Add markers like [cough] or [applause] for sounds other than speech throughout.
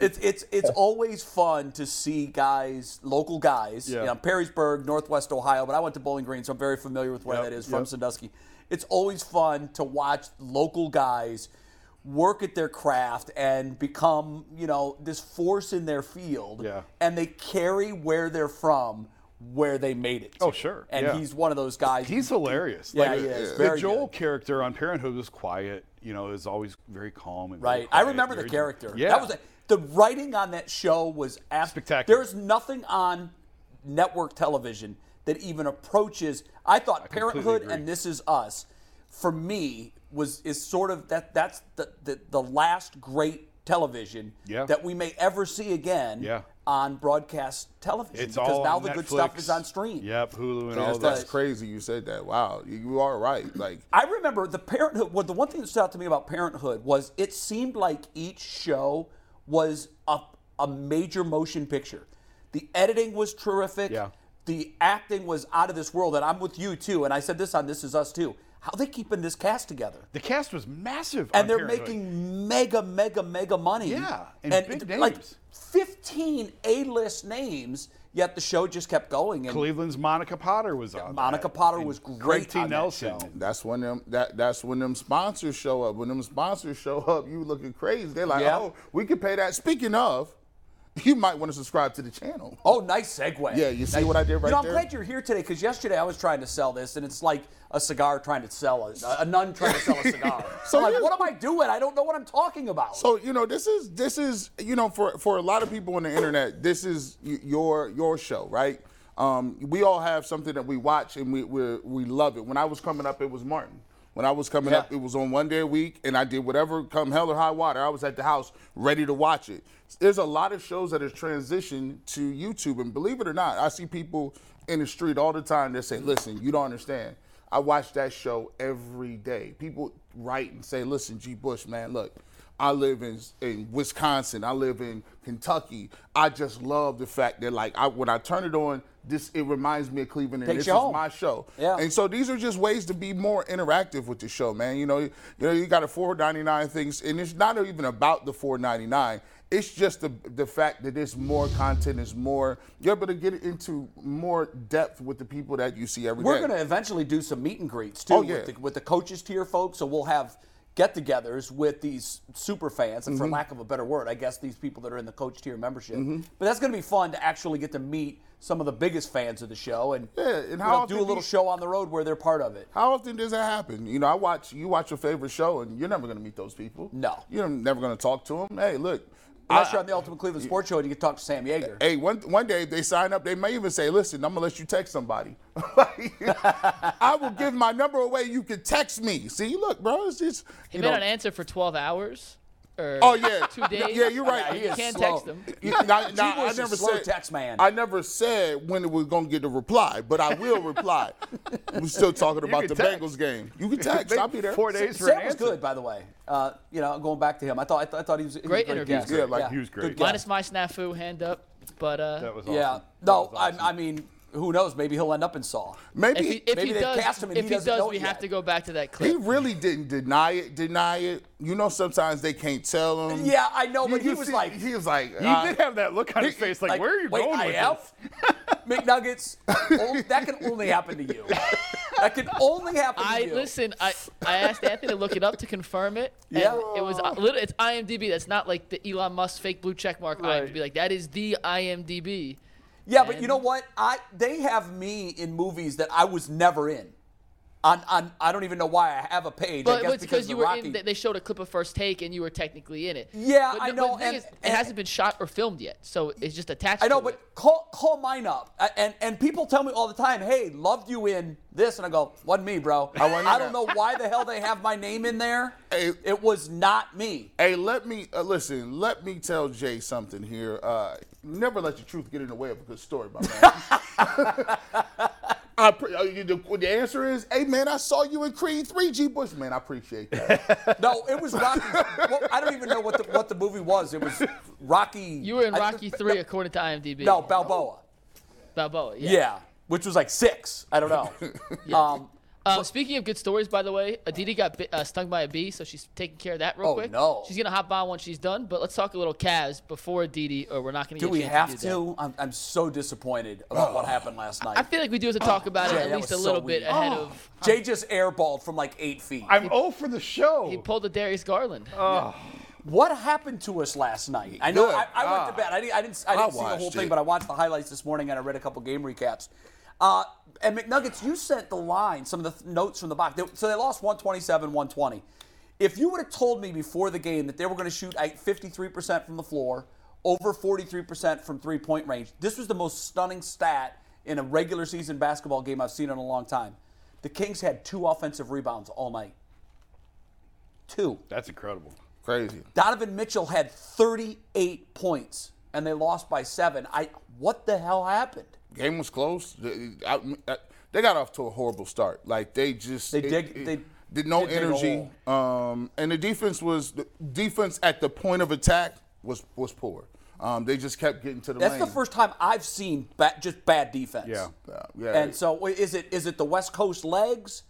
It's it's it's always fun to see guys, local guys. Yeah. You know, Perrysburg, Northwest Ohio, but I went to Bowling Green, so I'm very familiar with where Yep, that is from yep. Sandusky. It's always fun to watch local guys work at their craft and become, you know, this force in their field. Yeah. And they carry where they're from, where they made it. to. Oh, sure, And yeah. he's one of those guys. He's hilarious. Yeah, Like, he is. The Very Joel good. character on Parenthood was quiet. You know, is always very calm and Right. I remember the character. Yeah. That was a, the writing on that show was abs- Spectacular. There's nothing on network television that even approaches. I thought completely Parenthood and This Is Us, for me, was is sort of that. That's the the, the last great television Yeah. that we may ever see again Yeah. on broadcast television. It's because all now on the good stuff is on stream. Yep, Hulu and all That's, of that's crazy. You said that. Wow, you, you are right. Like I remember the Parenthood. Well, the one thing that stood out to me about Parenthood was it seemed like each show was a, a major motion picture. The editing was terrific. Yeah. The acting was out of this world, and I'm with you too. And I said this on This Is Us too. How they keeping this cast together? The cast was massive. And they're Parenthood. making mega, mega, mega money. Yeah, and big like names. 15 A-list names. Yet the show just kept going. And Cleveland's Monica Potter was on. Monica that. Potter And was great Greg T. on that Nelson. show. that's when them that that's when them sponsors show up. When them sponsors show up, you looking crazy. They're like, Yeah. oh, we can pay that. Speaking of, you might want to subscribe to the channel. Oh, nice segue. Yeah, you see what I did right you know, I'm there? glad you're here today because yesterday I was trying to sell this, and it's like a cigar trying to sell a, a nun trying to sell a cigar. [laughs] So like, here's- what am I doing? I don't know what I'm talking about. So you know, this is this is you know for for a lot of people on the internet, this is y- your your show, right? Um, we all have something that we watch and we we we love it. When I was coming up, it was Martin. When I was coming Yeah. up, it was on one day a week, and I did whatever come hell or high water. I was at the house ready to watch it. There's a lot of shows that have transitioned to YouTube, and believe it or not, I see people in the street all the time that say, "Listen, you don't understand." I watch that show every day. People write and say, "Listen, G. Bush, man, look, I live in in Wisconsin. I live in Kentucky. I just love the fact that like I when I turn it on, this it reminds me of Cleveland and Takes this is home. my show. Yeah. And so these are just ways to be more interactive with the show, man. You know, you know, you got a 4.99 things, and it's not even about the 4.99. It's just the the fact that there's more content, is more. You're able to get into more depth with the people that you see every day. We're going to eventually do some meet and greets too Oh, yeah. with, the, with the coaches tier folks. So we'll have get-togethers with these super fans, and Mm-hmm. for lack of a better word, I guess these people that are in the coach tier membership. But that's going to be fun to actually get to meet some of the biggest fans of the show and, Yeah, and know, do a little show on the road where they're part of it. How often does that happen? You know, I watch you watch your favorite show, and you're never going to meet those people. No. you're never going to talk to them. Hey, look. Unless I- you're on the Ultimate Cleveland Sports Show and you can talk to Sam Jaeger. Hey, one one day if they sign up, they may even say, "Listen, I'm gonna let you text somebody. [laughs] I will give my number away. You can text me. See, look, bro, it's just He you may know. not answer for 12 hours or Oh yeah, two days. Yeah, you're right. Yeah, he You can't slow. text him. You- [laughs] now- now, G. I Bush is never slow said text man. I never said when it was gonna get a reply, but I will reply. [laughs] We're still talking about the text. Bengals game. You can text. I'll be there. Four days for Sam an was answer. good, by the way. Uh, you know, going back to him, I thought I, th- I thought he was he was Great great interview. guest. Yeah, like, he was great. Minus my snafu hand up, but uh, That was awesome. Yeah. No, was awesome. I, I mean, who knows? Maybe he'll end up in Saw. Maybe if he, if maybe he they does, cast him and if he he doesn't does, know we it have yet. to go back to that clip. he really didn't deny it. Deny it. You know, sometimes they can't tell him. Yeah, I know, You- but he you was see- like, he was like, He uh, did have that look on his he- face, like, like, "Where are you wait, going I with have? this?" [laughs] McNuggets. that can only happen to you. That can only happen to I you. listen. I, I asked Anthony to look it up to confirm it. Yeah. it was a little. It's IMDb. That's not like the Elon Musk fake blue check mark Right. IMDb. Like that is the IMDb. Yeah, but you know what? I they have me in movies that I was never in. On, on I don't even know why I have a page. I But guess it's because of you the were Rocky. in. they- They showed a clip of First Take, and you were technically in it. Yeah, but I know, But the thing and- is, it hasn't been shot or filmed yet, so it's just attached. I know, to but it. call call mine up, and and people tell me all the time, "Hey, loved you in this," and I go, "Wasn't me, bro. I, wasn't don't know why the hell they have my name in there. Hey. it was not me." Hey, let me uh, listen. Let me tell Jay something here. Uh, never let your truth get in the way of a good story, my man. [laughs] I pre- uh, the, the answer is, hey man, I saw you in Creed Three, G. Bush, man. I appreciate that. [laughs] No, it was Rocky. well, I don't even know what the what the movie was. It was Rocky. you were in I- Rocky Three, according to IMDb. No, Balboa. Balboa. Yeah. Yeah. which was like six. I don't know. [laughs] um, Um, speaking of good stories, by the way, Aditi got bit, uh, stung by a bee, so she's taking care of that real Oh, quick. no. She's gonna hop on when she's done. But let's talk a little Cavs before Aditi, or we're not gonna. Do get we have do to? I'm, I'm so disappointed about what happened last night. I feel like we do have to talk about Jay, it at least a was so little bit weak. ahead of. Jay just airballed from like eight feet. I'm O for the show. He pulled a Darius Garland. What happened to us last night? I know Good. I, I went Ah. to bed. I didn't, I didn't, I didn't see the whole watched thing, but I watched the highlights this morning and I read a couple game recaps. Uh, and McNuggets, you sent the line, some of the th- notes from the box. They, so they lost 127, 120. If you would have told me before the game that they were going to shoot at 53% from the floor, over 43% from three point range, this was the most stunning stat in a regular season basketball game I've seen in a long time. The Kings had two offensive rebounds all night. Two. That's incredible. Crazy. Donovan Mitchell had 38 points and they lost by seven. I what the hell happened? Game was close. They, I- I- they got off to a horrible start. Like they just They dig- they did no did energy. Um, and the defense was the defense at the point of attack was was poor. Um, they just kept getting to the That's lane. the first time I've seen ba- just bad defense. Yeah. Yeah, yeah. And so is it is it the West Coast legs?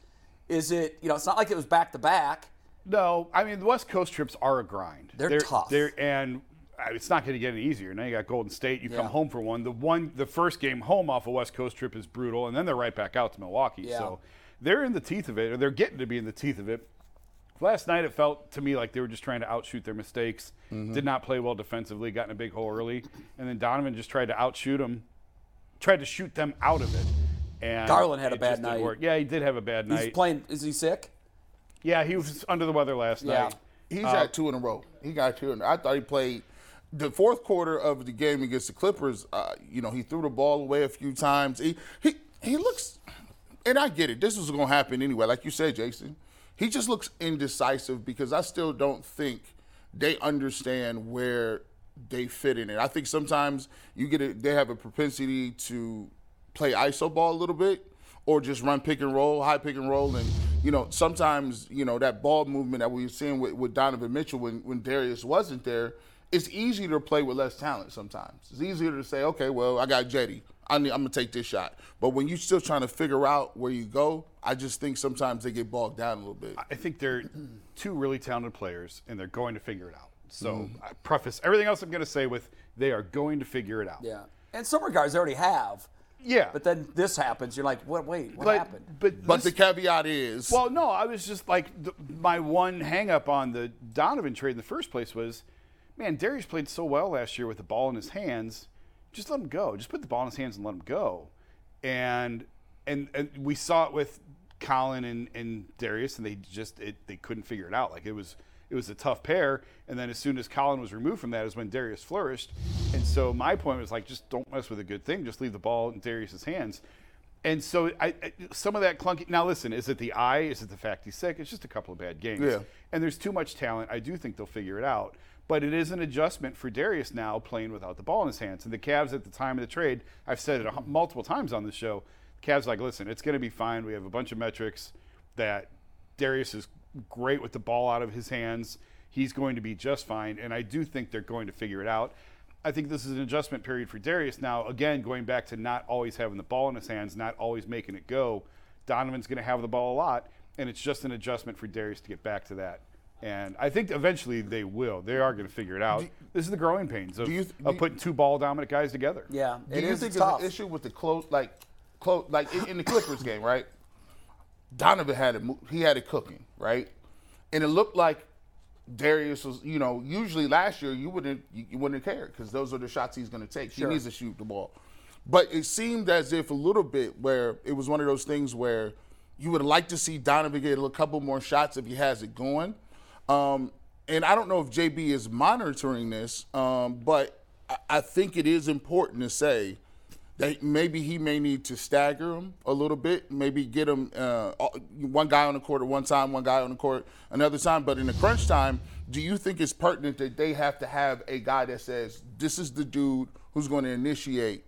Is it you know it's not like it was back to back. No, I mean the West Coast trips are a grind. They're tough. They're, and it's not going to get any easier. Now you got Golden State. You Yeah. come home for one. The one, the first game home off a West Coast trip is brutal, and then they're right back out to Milwaukee. Yeah. So they're in the teeth of it, or they're getting to be in the teeth of it. Last night it felt to me like they were just trying to outshoot their mistakes. Mm-hmm. Did not play well defensively. Got in a big hole early, and then Donovan just tried to outshoot them. Tried to shoot them out of it. And Garland had a bad night. work. Yeah, he did have a bad He's night. playing. Is he sick? yeah, he was under the weather last Yeah. night. He's Uh, got two in a row. He got two. In, I thought he played the fourth quarter of the game against the Clippers. Uh, you know, he threw the ball away a few times. He he he looks, and I get it. This was going to happen anyway. Like you said, Jason, he just looks indecisive because I still don't think they understand where they fit in it. I think sometimes you get it. They have a propensity to play iso ball a little bit or just run pick and roll, high pick and roll. And, you know, sometimes, you know, that ball movement that we were seeing with, with Donovan Mitchell when, when Darius wasn't there, it's easier to play with less talent sometimes. It's easier to say, okay, well, I got Jetty. I need, I'm going to take this shot. But when you're still trying to figure out where you go, I just think sometimes they get bogged down a little bit. I think they're [clears throat] two really talented players, and they're going to figure it out. So Mm-hmm. I preface everything else I'm going to say with they are going to figure it out. Yeah. In some regards, they already have. Yeah. But then this happens. You're like, what? Wait, what but, happened? But, But this- the caveat is, well, no, I was just like the, my one hang up on the Donovan trade in the first place was, man, Darius played so well last year with the ball in his hands. Just let him go. Just put the ball in his hands and let him go. And and, and we saw it with Colin and, and Darius, and they just it, they couldn't figure it out. Like it was it was a tough pair. And then as soon as Colin was removed from that is when Darius flourished. And so my point was like, just don't mess with a good thing. Just leave the ball in Darius's hands. And so I, I, some of that clunky. Now listen, is it the eye? Is it the fact he's sick? It's just a couple of bad games. Yeah. And there's too much talent. I do think they'll figure it out. But it is an adjustment for Darius now playing without the ball in his hands. And the Cavs at the time of the trade, I've said it multiple times on the show. The Cavs like, listen, it's going to be fine. We have a bunch of metrics that Darius is great with the ball out of his hands. He's going to be just fine. And I do think they're going to figure it out. I think this is an adjustment period for Darius now. Again, going back to not always having the ball in his hands, not always making it go. Donovan's going to have the ball a lot, and it's just an adjustment for Darius to get back to that. And I think eventually they will. They are going to figure it out. this is the growing pains of, do you- of do you- putting two ball dominant guys together. Yeah, Do it you is think tough. there's an issue with the close, like, close, like in, in the Clippers game, right? Donovan had it, he had it cooking, right? And it looked like Darius was, you know, usually last year you wouldn't, you, you wouldn't care because those are the shots he's going to take. Sure. He needs to shoot the ball. But it seemed as if a little bit where it was one of those things where you would like to see Donovan get a couple more shots if he has it going. Um, and I don't know if JB is monitoring this, um, but I, think it is important to say that maybe he may need to stagger him a little bit, maybe get him uh, one guy on the court at one time, one guy on the court another time. But in the crunch time, do you think it's pertinent that they have to have a guy that says, this is the dude who's going to initiate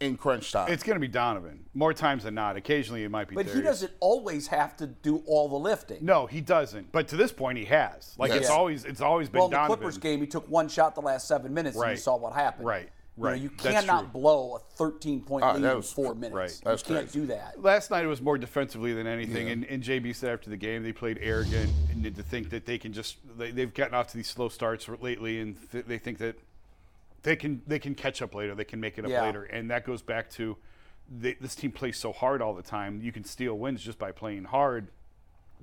in crunch time? It's going to be Donovan more times than not. Occasionally it might be but he doesn't always have to do all the lifting. No, he doesn't. But to this point, he has. Like it's always it's always been well, in the Donovan. Clippers game, he took one shot the last seven minutes, and Right. you saw what happened. Right. You, know, Right. you cannot blow a 13 point Ah, lead that in four minutes. right. That's you can't crazy. do that. Last night it was more defensively than anything, and, and JB said after the game they played arrogant and to think that they can just they, they've gotten off to these slow starts lately, and th- they think that they can they can catch up later, they can make it up Yeah. later, and that goes back to they, this team plays so hard all the time. You can steal wins just by playing hard,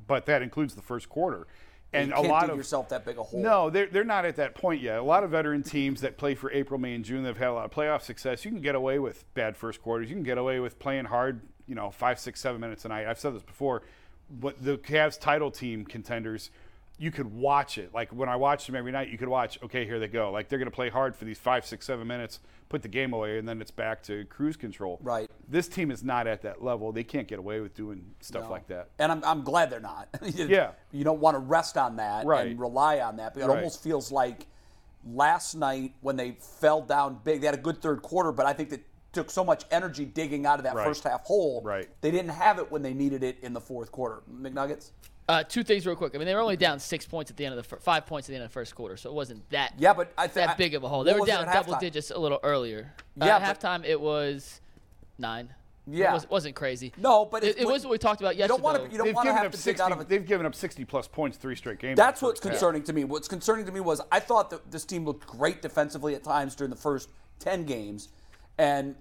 but that includes the first quarter, and a lot of yourself that big a hole. no, they're, they're not at that point yet. A lot of veteran teams that play for April, May, and June that have had a lot of playoff success, you can get away with bad first quarters. You can get away with playing hard, you know, five, six, seven minutes a night. I've said this before. But the Cavs title team contenders, you could watch it. Like when I watched them every night, you could watch, okay, here they go. Like they're going to play hard for these five, six, seven minutes, put the game away, and then it's back to cruise control. Right. This team is not at that level. They can't get away with doing stuff No. like that. And I'm, I'm glad they're not. [laughs] You- Yeah. You don't want to rest on that Right. and rely on that. But it Right. almost feels like last night when they fell down big, they had a good third quarter, but I think that took so much energy digging out of that Right. first half hole. Right. They didn't have it when they needed it in the fourth quarter. McNuggets? Uh, two things real quick. I mean, they were only down six points at the end of the fir- five points at the end of the first quarter, so it wasn't that Yeah, but I think that big of a hole. They were down double digits a little earlier. Uh, Yeah, at halftime it was nine. Yeah. it was, wasn't crazy. No, but it, it was what we talked about You yesterday. don't want to. You don't They've want to given, have up to 60, out of it. they've given up 60 plus points three straight games. That's what's first half. concerning to me. What's concerning to me was I thought that this team looked great defensively at times during the first ten games, and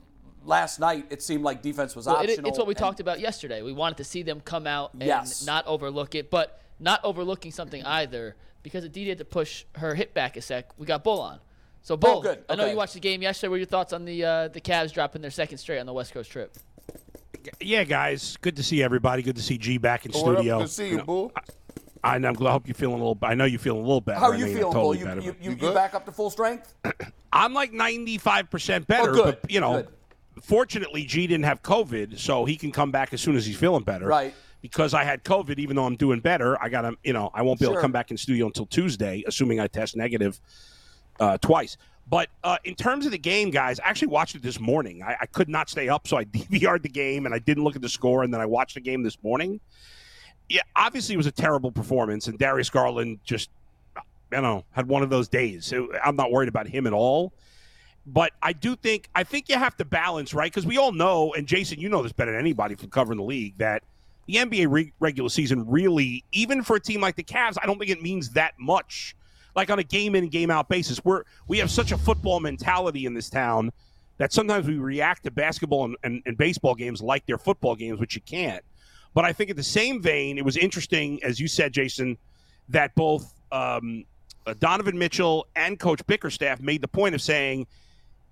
last night it seemed like defense was Well, it- optional. it's what we and- talked about yesterday. We wanted to see them come out and Yes. not overlook it, but not overlooking something either because Aditi had to push her hit back a sec. We got Bull on. So Bull, Oh, good. I know Okay. you watched the game yesterday. What were your thoughts on the uh, the Cavs dropping their second straight on the West Coast trip? Yeah, guys, good to see everybody. Good to see G back in What up? studio. Good to see you, know, Bull. I, I'm glad. I hope you're feeling a little. I know you're feeling a little better. How are you know you're feeling, not Bull? You better, you, but- you, you back up to full strength? [clears throat] I'm like 95 percent better. Oh, good, But you know, good. Fortunately, G didn't have COVID, so he can come back as soon as he's feeling better. Right. Because I had COVID, even though I'm doing better, I got to, you know, I won't be able Sure. to come back in studio until Tuesday, assuming I test negative uh, twice. But uh, in terms of the game, guys, I actually watched it this morning. I, I could not stay up, so I [laughs] DVR'd the game and I didn't look at the score, and then I watched the game this morning. Yeah, obviously it was a terrible performance, and Darius Garland just, you know, had one of those days. So I'm not worried about him at all. But I do think I think you have to balance, right? Because we all know, and Jason, you know this better than anybody from covering the league, that the NBA re- regular season really, even for a team like the Cavs, I don't think it means that much. Like on a game in game out basis, we're we have such a football mentality in this town that sometimes we react to basketball and, and, and baseball games like they're football games, which you can't. But I think in the same vein, it was interesting, as you said, Jason, that both um, uh, Donovan Mitchell and Coach Bickerstaff made the point of saying,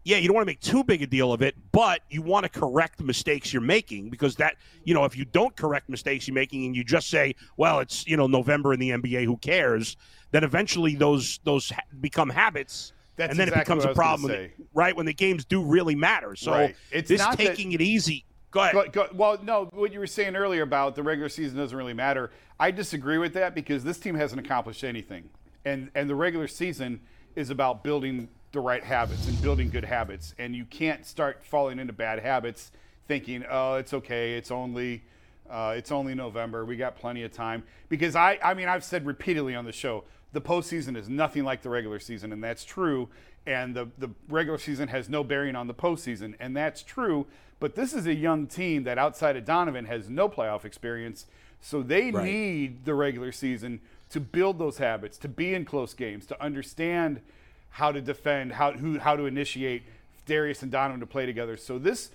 yeah, you don't want to make too big a deal of it, but you want to correct the mistakes you're making because that, you know, if you don't correct mistakes you're making and you just say, well, it's, you know, November in the NBA, who cares? Then eventually those those ha- become habits. That's and then exactly it becomes a problem, when it- right? When the games do really matter. So Right. It's this not that- taking it easy. Go ahead. Go, go, well, no, what you were saying earlier about the regular season doesn't really matter. I disagree with that because this team hasn't accomplished anything, and and the regular season is about building the right habits and building good habits, and you can't start falling into bad habits thinking, oh, it's okay, it's only. Uh, it's only November. We got plenty of time. Because I, I mean, I've said repeatedly on the show, the postseason is nothing like the regular season, and that's true. And the, the regular season has no bearing on the postseason, and that's true. But this is a young team that, outside of Donovan, has no playoff experience. So they Right. need the regular season to build those habits, to be in close games, to understand how to defend, how, who, how to initiate Darius and Donovan to play together. So this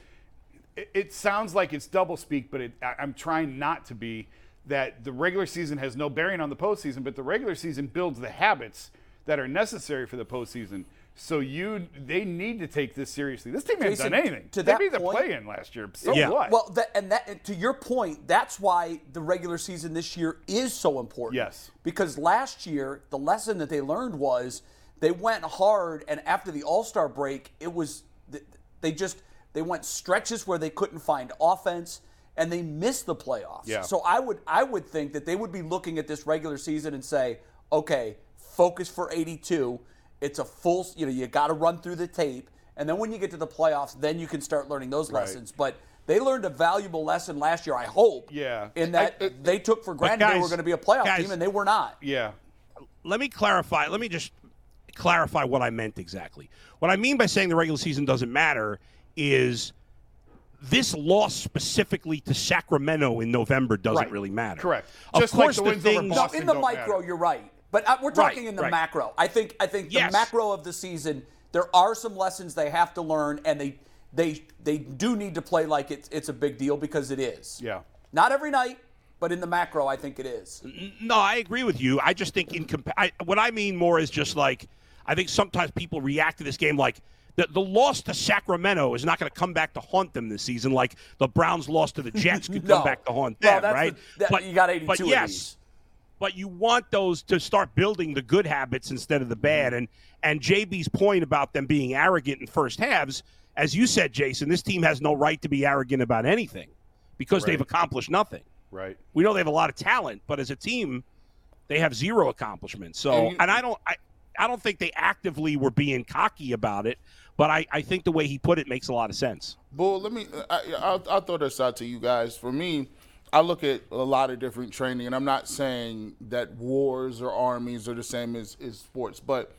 it, it sounds like it's double speak, but it, I, I'm trying not to be. That the regular season has no bearing on the postseason, but the regular season builds the habits that are necessary for the postseason. So you, they need to take this seriously. This team hasn't done anything. to they that made the play in last year. So Yeah. what? Well, that, and that to your point, that's why the regular season this year is so important. Yes. Because last year, the lesson that they learned was they went hard, and after the All Star break, it was they just they went stretches where they couldn't find offense, and they missed the playoffs. Yeah. So I would I would think that they would be looking at this regular season and say, okay, focus for 82. It's a full, you know, you got to run through the tape, and then when you get to the playoffs, then you can start learning those Right. lessons. But they learned a valuable lesson last year, I hope. Yeah. In that I- I- they took for granted they were going to be a playoff guys- team, and they were not. yeah. let me clarify. Let me just clarify what I meant exactly. What I mean by saying the regular season doesn't matter is this loss specifically to Sacramento in November doesn't Right. really matter. Correct. Of Just like course, the the things. No, in the micro, matter. you're right. But uh, we're talking Right, in the right. macro. I think I think Yes. the macro of the season, there are some lessons they have to learn, and they they they do need to play like it's it's a big deal because it is. Yeah. Not every night, but in the macro, I think it is. No, I agree with you. I just think in compa- I, what I mean more is just like I think sometimes people react to this game like the, the loss to Sacramento is not going to come back to haunt them this season, like the Browns loss to the Jets [laughs] could No. come back to haunt Well, them, that's right? the- that- you got 82 but of yes, these. but you want those to start building the good habits instead of the bad. Mm-hmm. And and JB's point about them being arrogant in first halves, as you said, Jason, this team has no right to be arrogant about anything because they've accomplished nothing. Right. We know they have a lot of talent, but as a team, they have zero accomplishments. So, And you- and I don't, I, I don't think they actively were being cocky about it. But I, I think the way he put it makes a lot of sense. Bull, let me. I, I'll, I'll throw this out to you guys. For me, I look at a lot of different training, and I'm not saying that wars or armies are the same as, as sports, but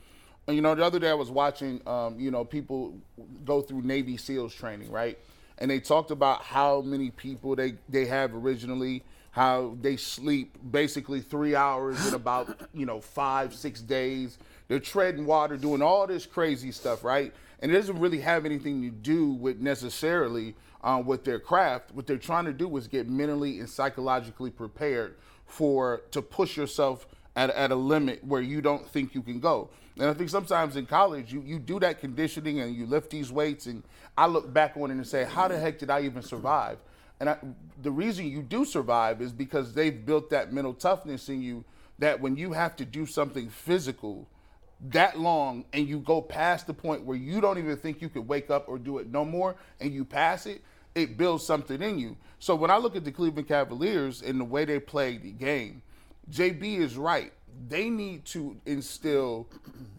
you know, the other day I was watching, um, you know, people go through Navy SEALs training, right? And they talked about how many people they they have originally, how they sleep basically three hours in about you know five six days. They're treading water, doing all this crazy stuff, right? And it doesn't really have anything to do with necessarily uh, with their craft. What they're trying to do is get mentally and psychologically prepared for to push yourself at, at a limit where you don't think you can go. And I think sometimes in college you, you do that conditioning and you lift these weights and I look back on it and say, how the heck did I even survive? And I, the reason you do survive is because they've built that mental toughness in you that when you have to do something physical that long and you go past the point where you don't even think you could wake up or do it no more and you pass it, it builds something in you. So when I look at the Cleveland Cavaliers and the way they play the game, JB is right. They need to instill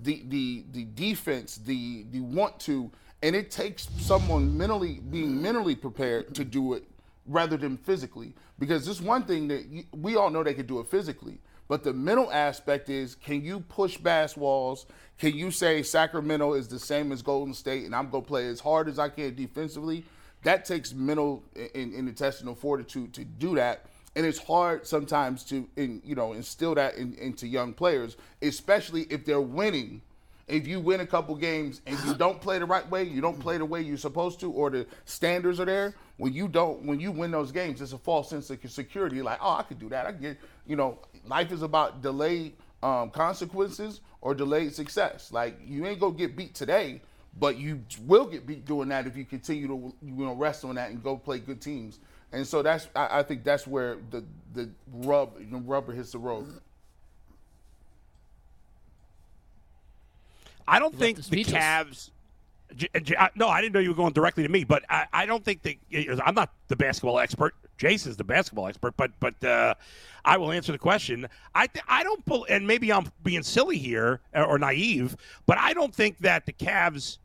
the the the defense, the the want to, and it takes someone mentally being mentally prepared to do it rather than physically. Because this one thing that you, we all know they could do it physically, but the mental aspect is can you push bass walls? Can you say Sacramento is the same as Golden State and I'm going to play as hard as I can defensively? That takes mental and, and intestinal fortitude to do that. And it's hard sometimes to in, you know instill that in, into young players, especially if they're winning if you win a couple games and you don't play the right way, you don't play the way you're supposed to, or the standards are there. When you don't, when you win those games, it's a false sense of security. Like, oh, I could do that. I get, you know, life is about delayed um, consequences or delayed success. Like, you ain't gonna get beat today, but you will get beat doing that if you continue to, you know, rest on that and go play good teams. And so that's, I, I think that's where the the rub, the rubber hits the road. I don't think the speechless. Cavs. J- J- I- No, I didn't know you were going directly to me, but I, I don't think that I'm not the basketball expert. Jason's the basketball expert, but but uh, I will answer the question. I th- I don't, and maybe I'm being silly here or, or naive, but I don't think that the Cavs.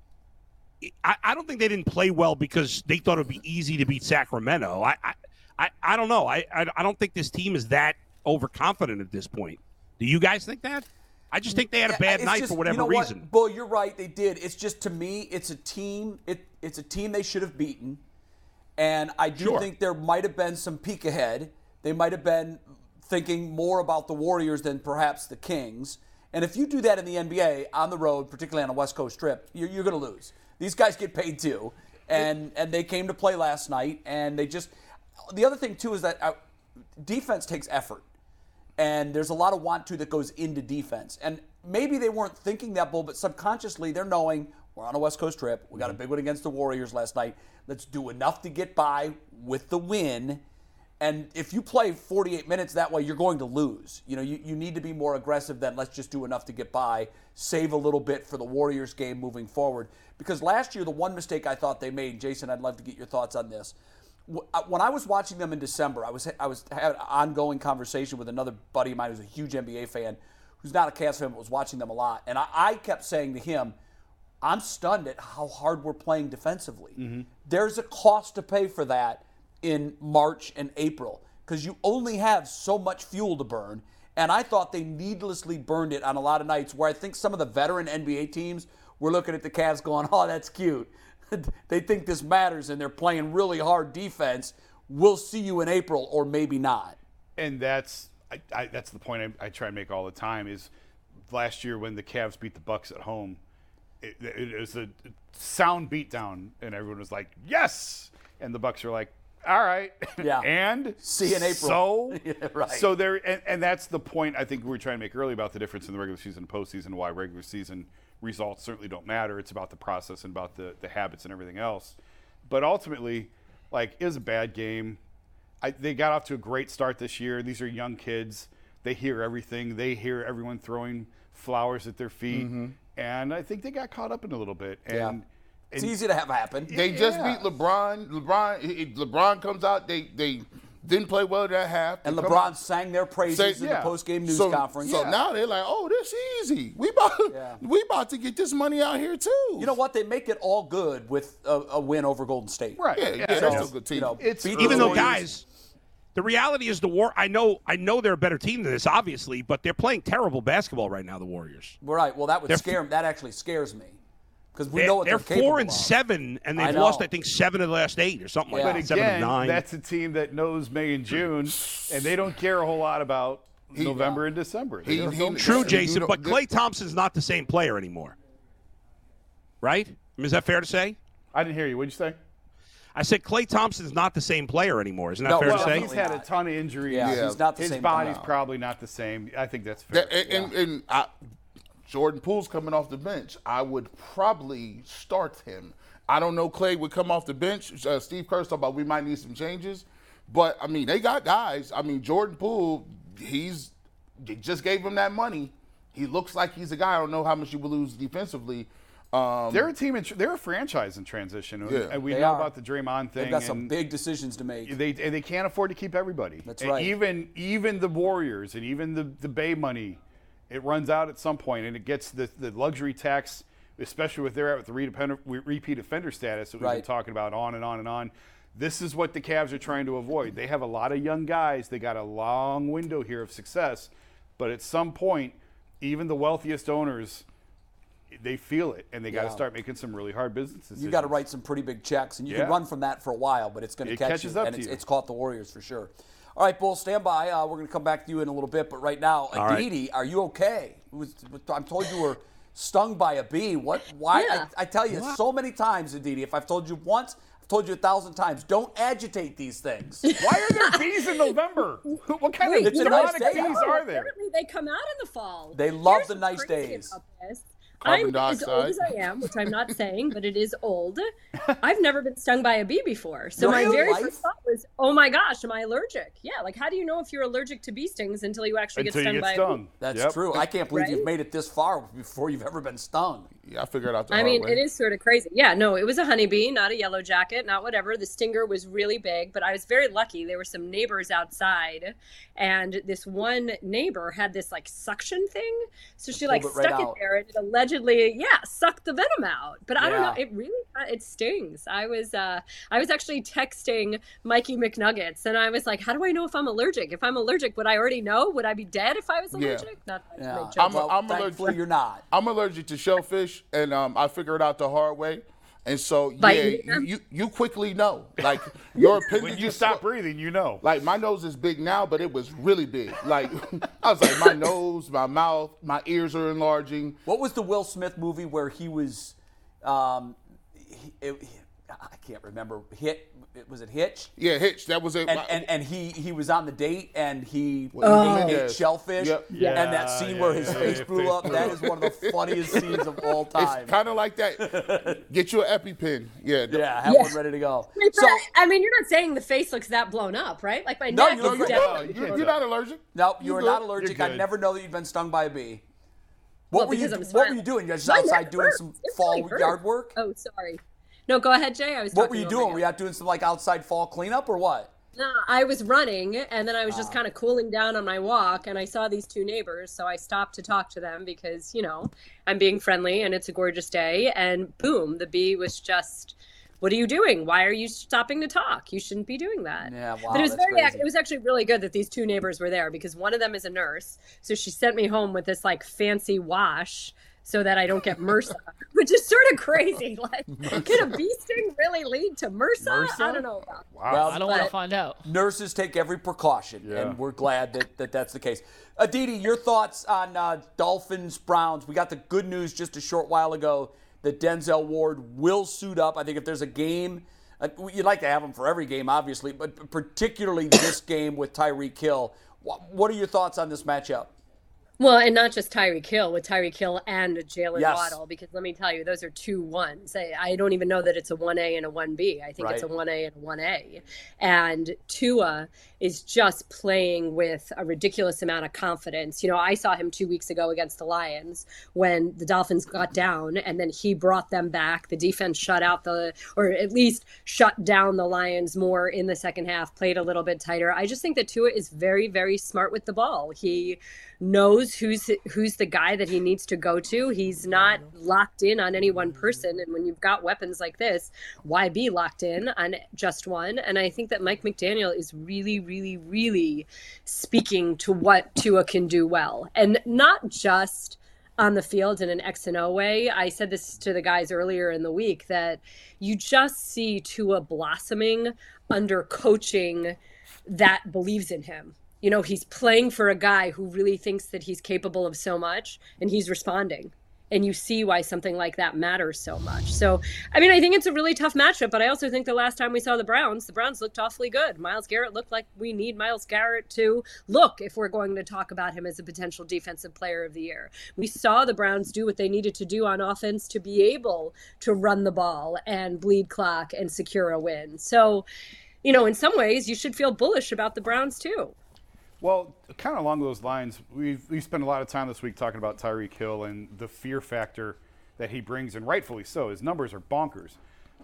I, I don't think they didn't play well because they thought it would be easy to beat Sacramento. I I, I, I don't know. I, I I don't think this team is that overconfident at this point. Do you guys think that? I just think they had a bad night just- for whatever you know what, reason. Bull, you're right. They did. It's just to me, it's a team. It it's a team they should have beaten, and I do Sure. think there might have been some peek ahead. They might have been thinking more about the Warriors than perhaps the Kings. And if you do that in the NBA on the road, particularly on a West Coast trip, you're, you're going to lose. These guys get paid too, and and they came to play last night, and they just. The other thing too is that uh, defense takes effort and there's a lot of want to that goes into defense. And maybe they weren't thinking that bull, but subconsciously they're knowing we're on a West Coast trip. We got a mm-hmm. big one against the Warriors last night. Let's do enough to get by with the win. And if you play 48 minutes that way, you're going to lose. You know, you, you need to be more aggressive than let's just do enough to get by, save a little bit for the Warriors game moving forward. Because last year, the one mistake I thought they made, Jason, I'd love to get your thoughts on this Uh, when I was watching them in December, I was I was had an ongoing conversation with another buddy of mine who's a huge NBA fan, who's not a Cavs fan but was watching them a lot, and I, I kept saying to him, "I'm stunned at how hard we're playing defensively. Mm-hmm. There's a cost to pay for that in March and April because you only have so much fuel to burn." And I thought they needlessly burned it on a lot of nights where I think some of the veteran NBA teams were looking at the Cavs going, oh, that's cute. [laughs] they think this matters and they're playing really hard defense. We'll see you in April or maybe not. and that's I, I, that's the point I, I try and make all the time is last year when the Cavs beat the Bucks at home, it, it was a sound beatdown, and everyone was like, "Yes!" and the Bucks are like, "All right, Yeah. [laughs] and See you in April." So, [laughs] Yeah, right. so there, and, and that's the point I think we were trying to make earlier about the difference in the regular season and postseason, why regular season results certainly don't matter. It's about the process and about the the habits and everything else. But ultimately, like, it was a bad game. I, they got off to a great start this year. These are young kids. They hear everything. They hear everyone throwing flowers at their feet, mm-hmm. and I think they got caught up in a little bit. And, Yeah. It's and- easy to have happen. They just beat LeBron. LeBron. LeBron comes out. They they didn't play well that half. And LeBron out- sang their praises Say- in the post-game news so, conference. So Yeah. now they're like, oh, this is easy. We about [laughs] Yeah. we about to get this money out here too. You know what? They make it all good with a, a win over Golden State. right? Yeah, yeah, so- that's a good team. You know, It's even though Warriors. guys the reality is the war i know i know they're a better team than this obviously but they're playing terrible basketball right now the warriors Right. Well, that would They're- scare. That actually scares me because we they're, know what they're they're, four and of. seven and they've lost i think seven of the last eight or something like that But seven again, of nine that's a team that knows May and June, and they don't care a whole lot about November and December. He- he- true jason but Klay Thompson's not the same player anymore right I mean, is that fair to say I didn't hear you. What'd you say? i said Klay Thompson's not the same player anymore isn't that No, fair well, to say he's had a ton of injuries. Yeah, Yeah. he's not the His same. body's guy. probably not the same. I think that's fair. That, and, and, and I, Jordan Poole's coming off the bench. I would probably start him. I don't know. Klay would come off the bench. Uh, Steve Kerr talked about we might need some changes, but I mean they got guys. I mean Jordan Poole, he's they just gave him that money. He looks like he's a guy. I don't know how much you will lose defensively. Um, they're a team. In, tr- they're a franchise in transition, Yeah. and we They know are. about the Draymond thing. They've got some big decisions to make. They and they can't afford to keep everybody. That's And right. Even even the Warriors and even the the Bay money, it runs out at some point, and it gets the the luxury tax, especially with they're at with the repeat, offender status that we've been talking about on and on and on. This is what the Cavs are trying to avoid. They have a lot of young guys. They got a long window here of success, but at some point, even the wealthiest owners, they feel it, and they got to start making some really hard business decisions. You got to write some pretty big checks, and you Yeah. can run from that for a while, but it's going to It catch you, up and to it's, you. it's caught the Warriors for sure. All right, Bull, stand by. Uh, we're going to come back to you in a little bit, but right now, All right. Aditi, are you okay? Was- I'm told you were stung by a bee. What? Why? Yeah. I, I tell you so many times, Aditi. If I've told you once, I've told you a thousand times. Don't agitate these things. [laughs] Why are there bees in November? [laughs] What kind Wait, of It's nice demonic bees out. are there? Apparently, they come out in the fall. They love Here's the what's nice crazy days. About this. Carbon I'm as old as. I am, which I'm not saying, but it is old. [laughs] I've never been stung by a bee before. So Your my very life? first thought was, "Oh my gosh, am I allergic?" Yeah, like how do you know if you're allergic to bee stings until you actually Until get stung you by get a stung. bee? That's Yep. true. I can't believe Right? you've made it this far before you've ever been stung. yeah, I figured out the I hard mean, way. it is sort of crazy. Yeah, no, it was a honeybee, not a yellow jacket, not whatever. The stinger was really big, but I was very lucky. There were some neighbors outside, and this one neighbor had this like suction thing. So she like pulled it right stuck it out. there and it allegedly, yeah, sucked the venom out. But I don't know, it really it stings. I was uh I was actually texting Mikey McNuggets and I was like, how do I know if I'm allergic? If I'm allergic, would I already know? Would I be dead if I was Yeah. allergic? Not that Yeah. I'm well, I'm allergic- you're not. I'm allergic to shellfish, and um, I figured it out the hard way. And so, By yeah, you, you you quickly know. Like your appendage [laughs] When you stop breathing, you know. Like my nose is big now, but it was really big. Like [laughs] I was like, my nose, my mouth, my ears are enlarging. What was the Will Smith movie where he was, um, he, it, he- I can't remember. Hit was it Hitch? Yeah, Hitch. That was it. And, and and he he was on the date and he Oh. ate, ate Yes. shellfish. Yep. And that scene yeah, where his yeah, face yeah, blew face up, blew that one of the [laughs] funniest scenes of all time. it's kind of like that. [laughs] Get you an EpiPen. Yeah. yeah, have Yeah. one ready to go. Wait, So I mean, you're not saying the face looks that blown up, right? Like my No, neck you is look great. definitely. You're, you're not allergic. no, you are good. not allergic. I good. never know that you've been stung by a bee. What Well, were you because I'm What were you doing? You're just My outside doing hurts. some It fall really yard work. Oh, sorry. No, go ahead, Jay. I was. What were you doing? Were you out doing some like outside fall cleanup or what? No, I was running, and then I was Ah. just kind of cooling down on my walk, and I saw these two neighbors, so I stopped to talk to them because you know I'm being friendly, and it's a gorgeous day, and boom, the bee was just what are you doing? Why are you stopping to talk? You shouldn't be doing that. Yeah, wow, But it was very, crazy. it was actually really good that these two neighbors were there because one of them is a nurse. So she sent me home with this like fancy wash so that I don't get MRSA, [laughs] which is sort of crazy. [laughs] Like, can a bee sting really lead to MRSA? I don't know about that. Well, I don't want to find out. nurses take every precaution, Yeah. and we're glad that, that that's the case. Aditi, your thoughts on uh, Dolphins Browns? We got the good news just a short while ago that Denzel Ward will suit up. I think if there's a game, uh, you'd like to have him for every game, obviously, but particularly this [coughs] game with Tyreek Hill. Wha- What are your thoughts on this matchup? Well, and not just Tyreek Hill with Tyreek Hill and Jalen Yes. Waddle, because let me tell you, those are two ones. I, I don't even know that it's a 1A and a 1B. I think it's a 1A and a 1A. And Tua is just playing with a ridiculous amount of confidence. You know, I saw him two weeks ago against the Lions when the Dolphins got down and then he brought them back. The defense shut out the, or at least shut down the Lions more in the second half, played a little bit tighter. I just think that Tua is very, very smart with the ball. He knows who's who's the guy that he needs to go to. He's not locked in on any one person and when you've got weapons like this, why be locked in on just one? And I think that Mike McDaniel is really really really speaking to what Tua can do well. And not just on the field in an X and O way. I said this to the guys earlier in the week that you just see Tua blossoming under coaching that believes in him. You know, he's playing for a guy who really thinks that he's capable of so much and he's responding. And you see why something like that matters so much. So, I mean, I think it's a really tough matchup, but I also think the last time we saw the Browns, the Browns looked awfully good. Myles Garrett looked like we need Myles Garrett to look if we're going to talk about him as a potential defensive player of the year. We saw the Browns do what they needed to do on offense to be able to run the ball and bleed clock and secure a win. So, you know, in some ways, you should feel bullish about the Browns too. Well, kind of along those lines, we've we spent a lot of time this week talking about Tyreek Hill and the fear factor that he brings, and rightfully so. His numbers are bonkers.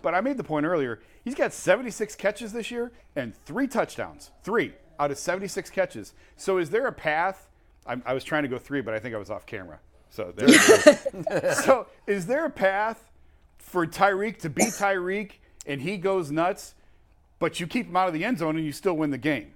But I made the point earlier. He's got 76 catches this year and three touchdowns, three out of 76 catches. So is there a path? I, I was trying to go three, but I think I was off camera. So there. [laughs] so is there a path for Tyreek to be Tyreek and he goes nuts, but you keep him out of the end zone and you still win the game?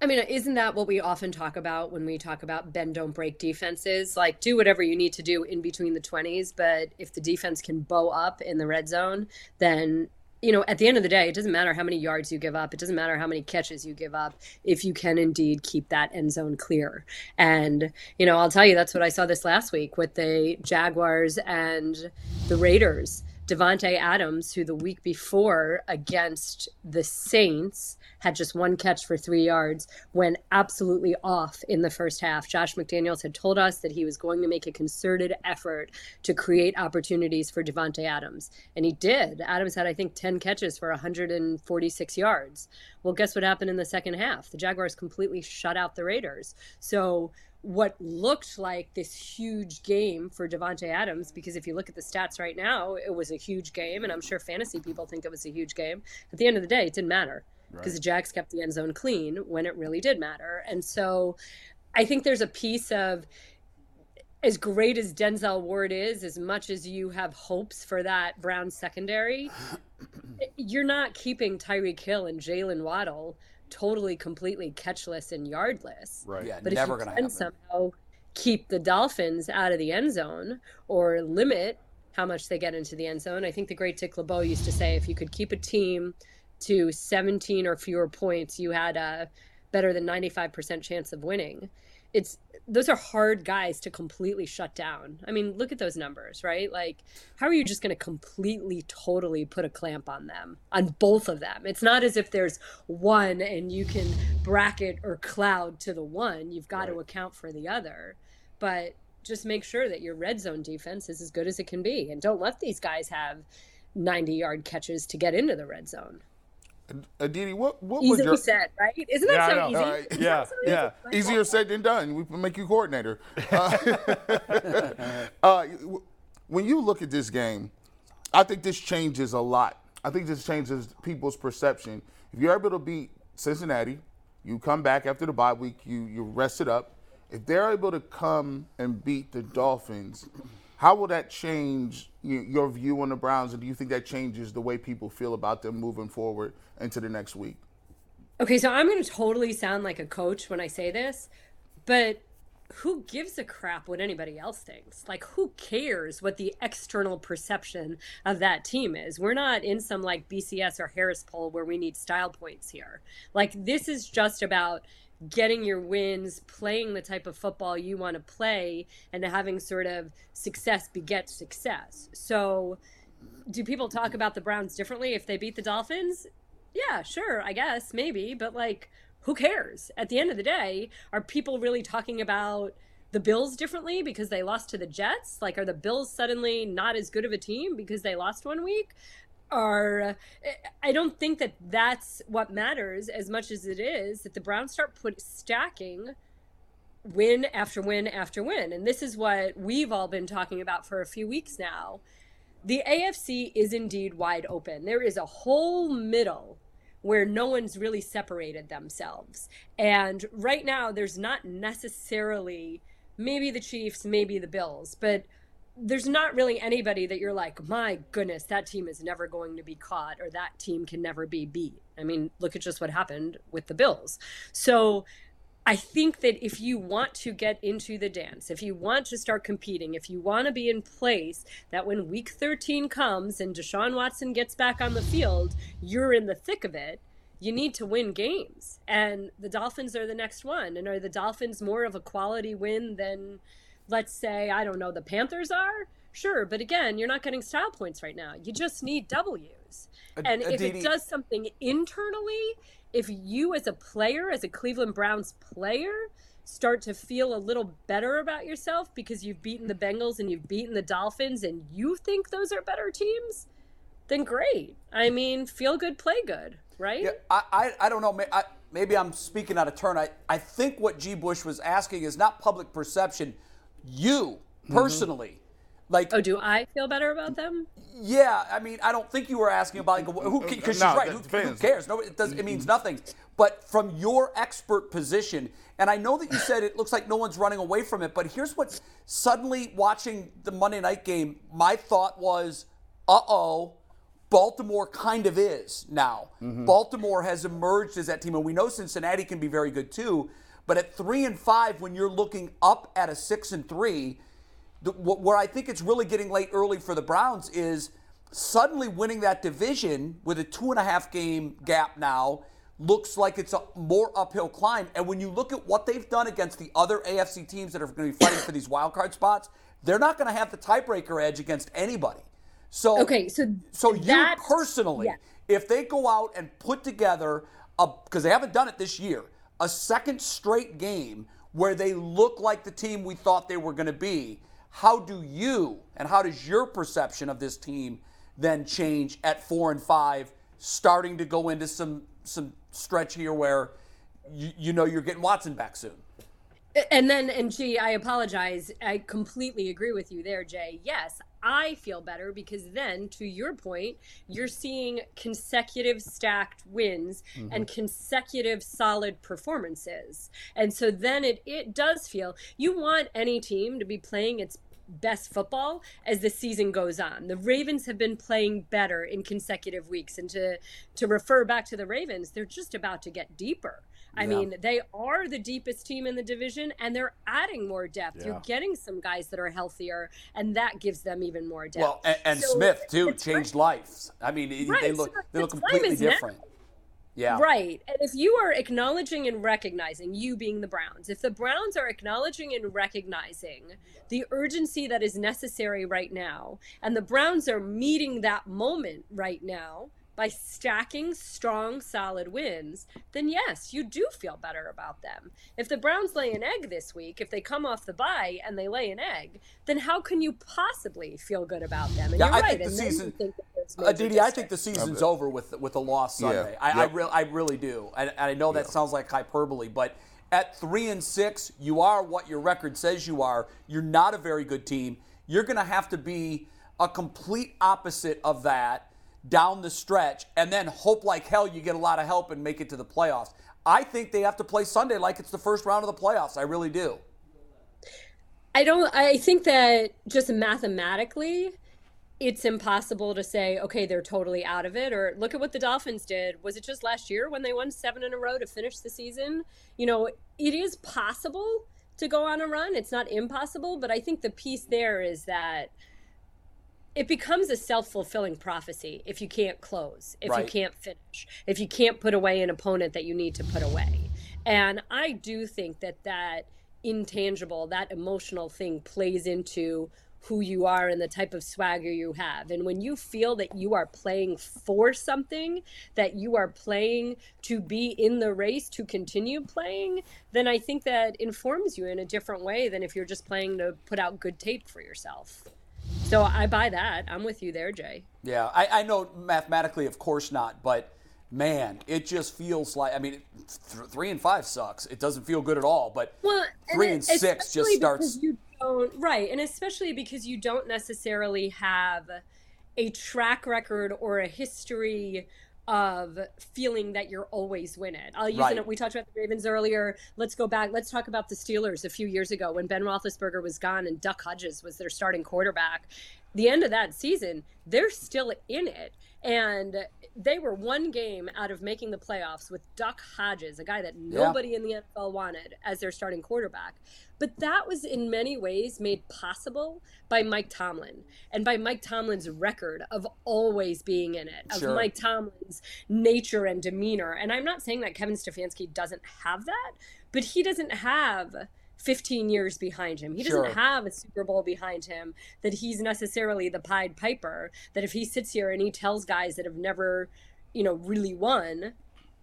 I mean, isn't that what we often talk about when we talk about bend don't break defenses? Like, do whatever you need to do in between the 20s, but if the defense can bow up in the red zone, then you know, at the end of the day, it doesn't matter how many yards you give up. It doesn't matter how many catches you give up if you can indeed keep that end zone clear. And, you know, I'll tell you, that's what I saw this last week with the Jaguars and the Raiders. Davante Adams, who the week before against the Saints had just one catch for three yards, went absolutely off in the first half. Josh McDaniels had told us that he was going to make a concerted effort to create opportunities for Davante Adams, and he did. Adams had, I think, 10 catches for 146 yards. Well, guess what happened in the second half? The Jaguars completely shut out the Raiders. So what looked like this huge game for Davante Adams, because if you look at the stats right now, it was a huge game, and I'm sure fantasy people think it was a huge game. At the end of the day, it didn't matter because the Jags kept the end zone clean when it really did matter. And so I think there's a piece of as great as Denzel Ward is, as much as you have hopes for that Brown secondary, [clears throat] you're not keeping Tyreek Hill and Jalen Waddle totally completely catchless and yardless. Right. Yeah, But never if you going to can happen. somehow keep the Dolphins out of the end zone or limit how much they get into the end zone, I think the great Dick LeBeau used to say if you could keep a team to 17 or fewer points, you had a better than 95% chance of winning. It's those are hard guys to completely shut down. I mean, look at those numbers, right? Like, how are you just going to completely, totally put a clamp on them, on both of them? It's not as if there's one and you can bracket or cloud to the one. You've got to account for the other. But just make sure that your red zone defense is as good as it can be. And don't let these guys have 90 yard catches to get into the red zone. Aditi, what what was Easily your said, right? Isn't that Yeah, so easy? All right. [laughs] Isn't Yeah, so easy? yeah. Like, easier said than done? We can make you coordinator. [laughs] Uh, [laughs] uh, when you look at this game, I think this changes a lot. I think this changes people's perception. If you're able to beat Cincinnati, you come back after the bye week, you you rest it up. If they're able to come and beat the Dolphins, How will that change your view on the Browns, and do you think that changes the way people feel about them moving forward into the next week? Okay, so I'm going to totally sound like a coach when I say this, but who gives a crap what anybody else thinks? Like, who cares what the external perception of that team is? We're not in some like BCS or Harris poll where we need style points here. Like, this is just about getting your wins, playing the type of football you want to play, and having sort of success beget success. So, do people talk about the Browns differently if they beat the Dolphins? Yeah, sure, I guess, maybe, but like, who cares? At the end of the day, are people really talking about the Bills differently because they lost to the Jets? Like, are the Bills suddenly not as good of a team because they lost one week? Or uh, I don't think that that's what matters as much as it is that the Browns start put stacking win after win after win. And this is what we've all been talking about for a few weeks now. The AFC is indeed wide open. There is a whole middle where no one's really separated themselves. And right now, there's not necessarily maybe the Chiefs, maybe the Bills, but there's not really anybody that you're like, my goodness, that team is never going to be caught or that team can never be beat. I mean, look at just what happened with the Bills. So I think that if you want to get into the dance, if you want to start competing, if you want to be in place, that when week 13 comes and Deshaun Watson gets back on the field, you're in the thick of it. You need to win games. And the Dolphins are the next one. And are the Dolphins more of a quality win than, let's say, I don't know, the Panthers are? Sure. But again, you're not getting style points right now. You just need W's. And if it does something internally, if you as a player, as a Cleveland Browns player, start to feel a little better about yourself because you've beaten the Bengals and you've beaten the Dolphins and you think those are better teams, then great. I mean, feel good, play good, right? Yeah, I, I, I don't know. I, maybe I'm speaking out of turn. I, I think what G. Bush was asking is not public perception. You personally, mm-hmm. like, oh, do I feel better about them? Yeah, I mean, I don't think you were asking about like, who because no, she's right. Who, who, cares? No, it does. It means nothing. But from your expert position, and I know that you said it looks like no one's running away from it. But here's what: suddenly watching the Monday night game, my thought was, "Uh oh." Baltimore kind of is now. Mm-hmm. Baltimore has emerged as that team, and we know Cincinnati can be very good too. But at three and five, when you're looking up at a six and three, the, where I think it's really getting late early for the Browns is suddenly winning that division with a two and a half game gap now looks like it's a more uphill climb. And when you look at what they've done against the other AFC teams that are going to be fighting for these wild card spots, they're not going to have the tiebreaker edge against anybody. So okay, so so you personally, yeah. if they go out and put together a because they haven't done it this year, a second straight game where they look like the team we thought they were going to be how do you and how does your perception of this team then change at four and five, starting to go into some some stretch here where you, you know you're getting Watson back soon? And then, and gee, I apologize. I completely agree with you there, Jay. Yes, I feel better because then, to your point, you're seeing consecutive stacked wins mm-hmm. and consecutive solid performances. And so then it, it does feel you want any team to be playing its best football as the season goes on. The Ravens have been playing better in consecutive weeks and to to refer back to the Ravens, they're just about to get deeper. I yeah. mean, they are the deepest team in the division and they're adding more depth. Yeah. You're getting some guys that are healthier and that gives them even more depth. Well, and, and so Smith too changed right. lives. I mean, right. they look so they look completely different. Now. Yeah. Right. And if you are acknowledging and recognizing, you being the Browns, if the Browns are acknowledging and recognizing the urgency that is necessary right now, and the Browns are meeting that moment right now, by stacking strong, solid wins, then yes, you do feel better about them. If the Browns lay an egg this week, if they come off the bye and they lay an egg, then how can you possibly feel good about them? And yeah, you're I right. Think the season, think Aditi, uh, I think the season's over with with a loss Sunday. Yeah. I, yep. I, re- I really do. And I, I know that sounds like hyperbole, but at three and six, you are what your record says you are. You're not a very good team. You're going to have to be a complete opposite of that down the stretch and then hope like hell you get a lot of help and make it to the playoffs. I think they have to play Sunday like it's the first round of the playoffs. I really do. I don't. I think that just mathematically, it's impossible to say, okay, they're totally out of it. Or look at what the Dolphins did. Was it just last year when they won seven in a row to finish the season? You know, it is possible to go on a run. It's not impossible, but I think the piece there is that it becomes a self-fulfilling prophecy if you can't close if Right. you can't finish if you can't put away an opponent that you need to put away. And i do think that that intangible that emotional thing plays into who you are and the type of swagger you have. And when you feel that you are playing for something that you are playing to be in the race to continue playing then i think that informs you in a different way than if you're just playing to put out good tape for yourself so I buy that. I'm with you there, Jay. Yeah, I, I know mathematically, of course not, but man, it just feels like I mean, th- three and five sucks. It doesn't feel good at all. But Well, three it- and six just starts. you don't right, and especially because you don't necessarily have a track record or a history of feeling that you're always winning. I'll use Right. it. We talked about the Ravens earlier. Let's go back. Let's talk about the Steelers a few years ago when Ben Roethlisberger was gone and Duck Hodges was their starting quarterback. The end of that season, they're still in it, and they were one game out of making the playoffs with Duck Hodges, a guy that nobody in the NFL wanted as their starting quarterback. But that was in many ways made possible by Mike Tomlin and by Mike Tomlin's record of always being in it, of Sure. Mike Tomlin's nature and demeanor. And I'm not saying that Kevin Stefanski doesn't have that, but he doesn't have 15 years behind him. He doesn't have a Super Bowl behind him that he's necessarily the Pied Piper, that if he sits here and he tells guys that have never, you know, really won,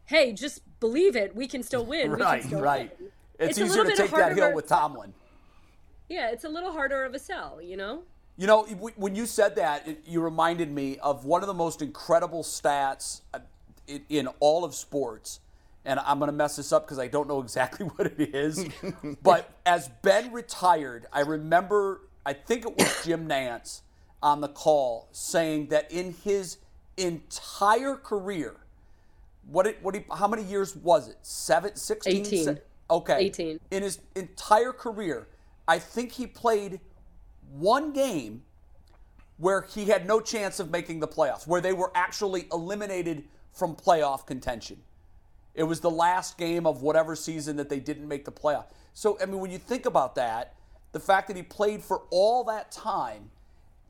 hey, just believe it, we can still win. we right, can still right. win. It's, It's a easier little to take that hill with Tomlin. Yeah, it's a little harder of a sell, you know? You know, when you said that, it, you reminded me of one of the most incredible stats uh, in all of sports. And I'm going to mess this up because I don't know exactly [laughs] what it is. but as Ben retired, I remember, I think it was Jim Nantz on the call saying that in his entire career, what it, what he, how many years was it? Seven, 16? 18. Se- Okay. 18. In his entire career, I think he played one game where he had no chance of making the playoffs, where they were actually eliminated from playoff contention. It was the last game of whatever season that they didn't make the playoff. So, I mean, when you think about that, the fact that he played for all that time,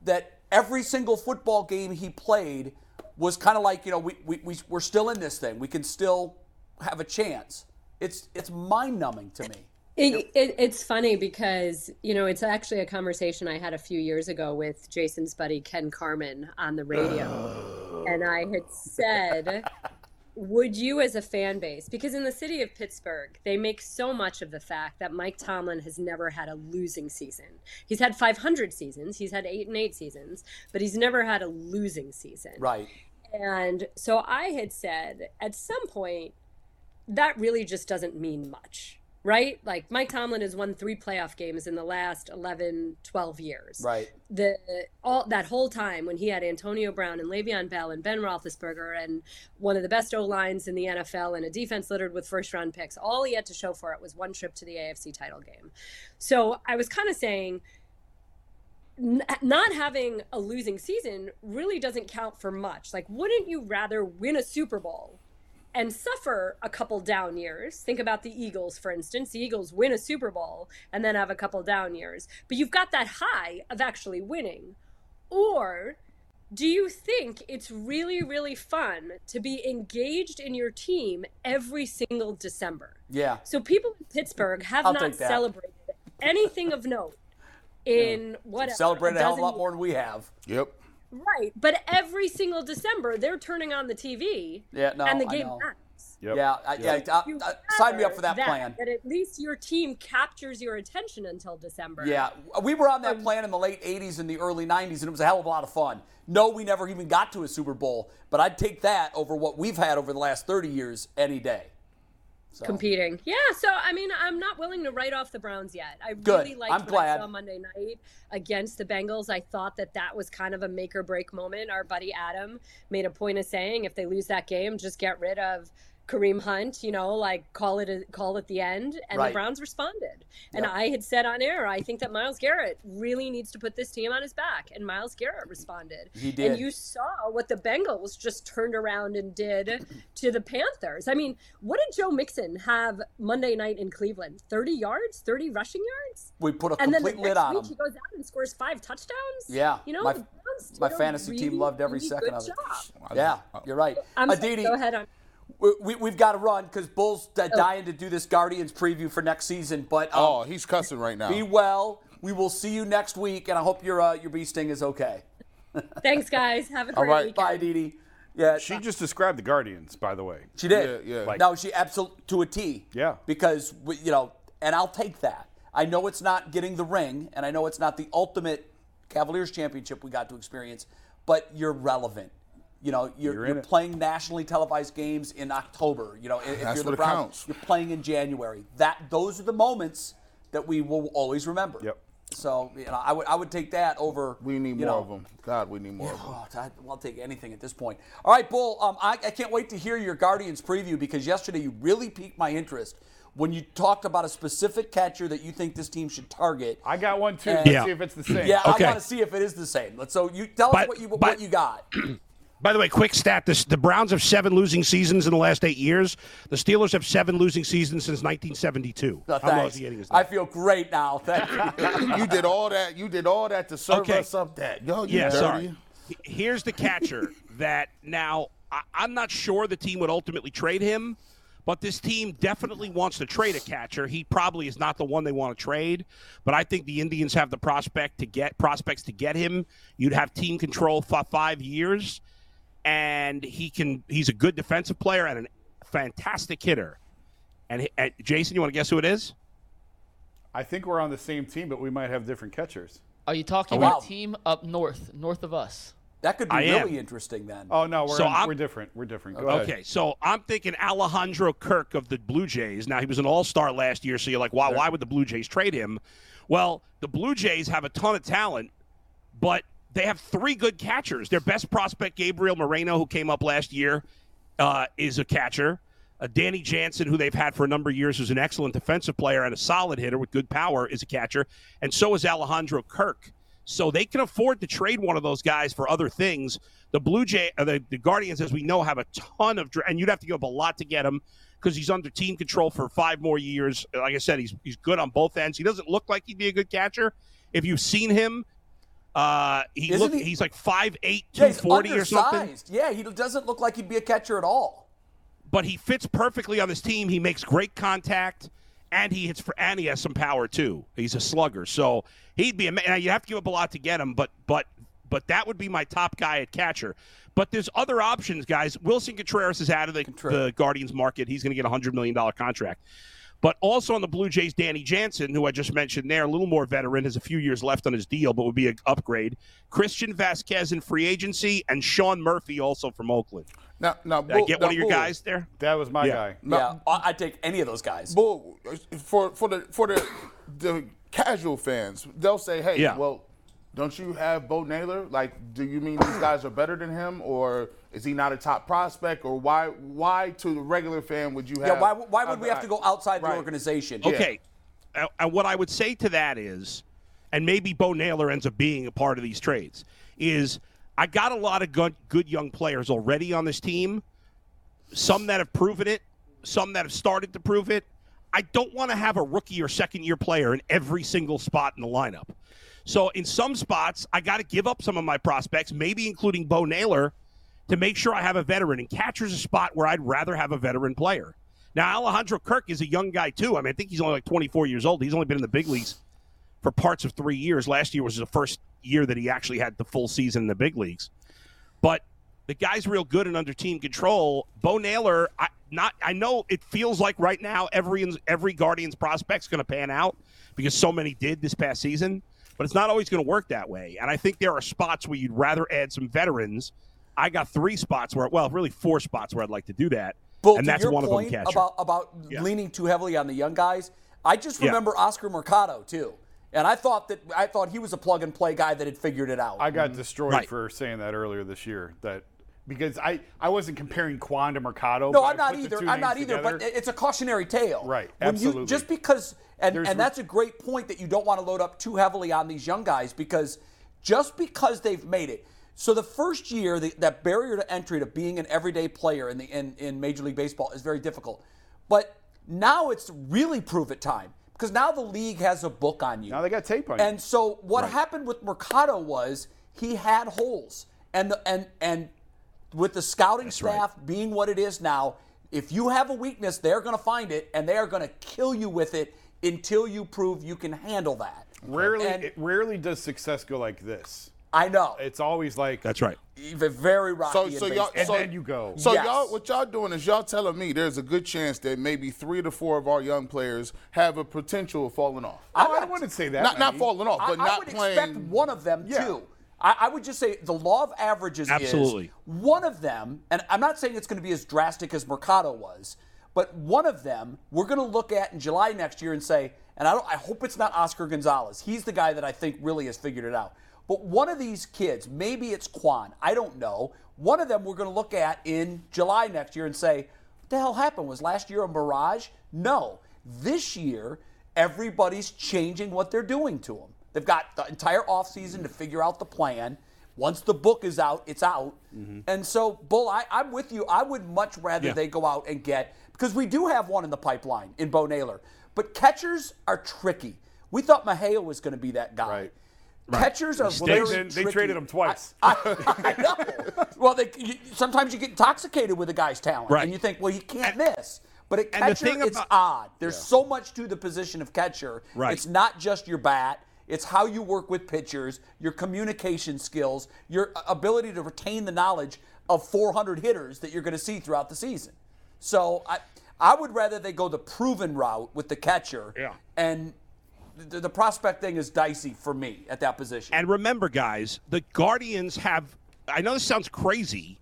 that every single football game he played was kind of like, you know, we, we, we, we're still in this thing. We can still have a chance. It's, it's mind numbing to me. It, it, it's funny because you know it's actually a conversation I had a few years ago with Jason's buddy Ken Carman on the radio, oh. and I had said, "Would you, as a fan base, because in the city of Pittsburgh, they make so much of the fact that Mike Tomlin has never had a losing season. He's had 500 seasons, he's had eight and eight seasons, but he's never had a losing season. Right. And so I had said at some point, that really just doesn't mean much, right? Like Mike Tomlin has won three playoff games in the last 11, 12 years. Right. The all that whole time when he had Antonio Brown and Le'Veon Bell and Ben Roethlisberger and one of the best O lines in the NFL and a defense littered with first round picks, all he had to show for it was one trip to the AFC title game. So I was kind of saying n- not having a losing season really doesn't count for much. Like, wouldn't you rather win a Super Bowl and suffer a couple down years? Think about the Eagles, for instance. The Eagles win a Super Bowl and then have a couple down years, but you've got that high of actually winning. Or do you think it's really, really fun to be engaged in your team every single December? Yeah. So people in Pittsburgh have I'll not celebrated anything of note in whatever Celebrate a hell of a lot more than we have. Yep. Right, but every single December they're turning on the TV. Yeah, no, and the game know. ends. Yep. Yeah, I, yeah. I- You uh, I- sign me up for that, rather plan. That at least your team captures your attention until December. Yeah, we were on that um, plan in the late 80s and the early 90s, and it was a hell of a lot of fun. No, we never even got to a Super Bowl, but I'd take that over what we've had over the last 30 years any day. So, competing. Yeah, so I mean, I'm not willing to write off the Browns yet. I Good. really liked I'm what glad. I saw Monday night against the Bengals. I thought that that was kind of a make or break moment. Our buddy Adam made a point of saying if they lose that game, just get rid of Kareem Hunt, you know, like call it a, call it the end, and Right. the Browns responded. And Yep. I had said on air, I think that Myles Garrett really needs to put this team on his back, and Myles Garrett responded. He did. And you saw what the Bengals just turned around and did to the Panthers. I mean, what did Joe Mixon have Monday night in Cleveland? Thirty yards, thirty rushing yards, We put a and then the complete lid next on week him. he goes out and scores five touchdowns. Yeah. you know, My- the Browns my a fantasy team loved every really second good of it. job. Yeah, you're right. I'm sorry, Aditi, go ahead on. We, we, we've got to run because Bull's Oh. uh, dying to do this Guardians preview for next season. But um, Oh, he's cussing right now. be well. We will see you next week, and I hope your uh, your bee sting is okay. [laughs] Thanks, guys. Have a great right, weekend. Bye, Dee. Yeah, She just described the Guardians, by the way. She did. Yeah, yeah. No, she absolutely to a T. Yeah. Because we, you know, and I'll take that. I know it's not getting the ring, and I know it's not the ultimate Cavaliers championship we got to experience, but you're relevant. You know, you're, You're you're, playing nationally televised games in October. You know, if That's you're the what Browns, counts. you're playing in January. That those are the moments that we will always remember. Yep. So you know, I would I would take that over. we need more know, of them. God, we need more of them. Oh, [sighs] I- I'll take anything at this point. All right, Bull. Um, I, I can't wait to hear your Guardians preview because yesterday you really piqued my interest when you talked about a specific catcher that you think this team should target. I got one too. And- Let's Yeah. see if it's the same. yeah, Okay. I want to see if it is the same. Let's. So you tell us what you what but- you got. By the way, quick stat: this, the Browns have seven losing seasons in the last eight years. The Steelers have seven losing seasons since 1972. No, How thanks. nauseating is that? I feel great now. Thank you. [laughs] you did all that. You did all that to serve Okay. us up that. Yo, you yeah, dirty. sorry. Here's the catcher [laughs] that now I, I'm not sure the team would ultimately trade him, but this team definitely wants to trade a catcher. He probably is not the one they want to trade, but I think the Indians have the prospect to get prospects to get him. You'd have team control for five years, and he can. He's a good defensive player and a fantastic hitter. And, and Jason, you want to guess who it is? I think we're on the same team, but we might have different catchers. Are you talking Oh, about a team up north, north of us? That could be I am. really interesting then. Oh no, we're So in- we're different. We're different. Go ahead. Okay, so I'm thinking Alejandro Kirk of the Blue Jays. Now he was an All-Star last year, so you're like, why? Why would the Blue Jays trade him? Well, the Blue Jays have a ton of talent, but they have three good catchers. Their best prospect, Gabriel Moreno, who came up last year, uh, is a catcher. Uh, Danny Jansen, who they've had for a number of years, who's an excellent defensive player and a solid hitter with good power, is a catcher, and so is Alejandro Kirk. So they can afford to trade one of those guys for other things. The Blue Jay, uh, the, the Guardians, as we know, have a ton of, and you'd have to give up a lot to get him because he's under team control for five more years. Like I said, he's he's good on both ends. He doesn't look like he'd be a good catcher. If you've seen him, uh, he Isn't he- he's like 5'8", yeah, 240 or something. Yeah, he doesn't look like he'd be a catcher at all. but he fits perfectly on this team. He makes great contact, and he hits for and he has some power too. He's a slugger, so he'd be. a Now you have to give up a lot to get him, but but but that would be my top guy at catcher. But there's other options, guys. Willson Contreras is out of the, the Guardians market. He's going to get a hundred million dollar contract. But also on the Blue Jays, Danny Jansen, who I just mentioned there, a little more veteran, has a few years left on his deal, but would be an upgrade. Christian Vasquez in free agency, and Sean Murphy also from Oakland. Now, now, Did I get now, one of your Bull, guys there? That was my Yeah. guy. yeah, I- I'd take any of those guys. Bull, for for the for the the casual fans, they'll say, "Hey, Yeah. well, don't you have Bo Naylor? Like, do you mean these guys are better than him, or is he not a top prospect, or why why to the regular fan would you have? Yeah, why, why would we have to go outside the organization? Okay. Uh, And what I would say to that is, and maybe Bo Naylor ends up being a part of these trades, is I got a lot of good, good young players already on this team. Some that have proven it, some that have started to prove it. I don't want to have a rookie or second year player in every single spot in the lineup. So in some spots, I got to give up some of my prospects, maybe including Bo Naylor, to make sure I have a veteran. And catcher's a spot where I'd rather have a veteran player. Now, Alejandro Kirk is a young guy, too. I mean, I think he's only like 24 years old. He's only been in the big leagues for parts of three years. Last year was the first year that he actually had the full season in the big leagues. But the guy's real good and under team control. Bo Naylor, I not I know it feels like right now every every Guardians prospect's going to pan out because so many did this past season, but it's not always going to work that way. And I think there are spots where you'd rather add some veterans. I got three spots where, well, really four spots where I'd like to do that, Bull, and that's one of them. Catcher. about about Yeah. leaning too heavily on the young guys. I just Yeah. remember Oscar Mercado too, and I thought that I thought he was a plug and play guy that had figured it out. I got destroyed Right. for saying that earlier this year. That because I, I wasn't comparing Quan to Mercado. No, I'm not either. I'm not names either. But it's a cautionary tale. Right, When you absolutely. just because, and, There's and that's a great point that you don't want to load up too heavily on these young guys because just because they've made it. So the first year, the, that barrier to entry to being an everyday player in the in, in Major League Baseball is very difficult. But now it's really prove it time because now the league has a book on you. Now they got tape on you. And so what happened with Mercado was he had holes, and the and and with the scouting staff being what it is now, if you have a weakness, they're going to find it and they are going to kill you with it until you prove you can handle that. rarely, And it, rarely does success go like this. I know It's always like That's right. even very rocky. So, so y'all. And so, then you go. So Yes. y'all, what y'all doing is y'all telling me there's a good chance that maybe three to four of our young players have a potential of falling off. Oh, I wouldn't say that. Not not falling off, I, but I not would playing. expect one of them Yeah. too. I, I would just say the law of averages Absolutely. is one of them, and I'm not saying it's going to be as drastic as Mercado was, but one of them we're going to look at in July next year and say, and I don't, I hope it's not Oscar Gonzalez. He's the guy that I think really has figured it out. But one of these kids, maybe it's Quan, I don't know. One of them we're going to look at in July next year and say, what the hell happened? Was last year a mirage? No. This year, everybody's changing what they're doing to them. They've got the entire offseason to figure out the plan. Once the book is out, it's out. Mm-hmm. And so, Bull, I, I'm with you. I would much rather Yeah. they go out and get, because we do have one in the pipeline in Bo Naylor. But catchers are tricky. We thought Mejia was going to be that guy. Right. Catchers are very they, they traded him twice. I, I know. Well, they, you, sometimes you get intoxicated with a guy's talent, Right. and you think, well, he can't miss. But at and catcher, thing it's odd. There's so much to the position of catcher. Right. It's not just your bat. It's how you work with pitchers, your communication skills, your ability to retain the knowledge of 400 hitters that you're going to see throughout the season. So I, I would rather they go the proven route with the catcher. Yeah. And the, the prospect thing is dicey for me at that position. And remember, guys, the Guardians have. I know this sounds crazy,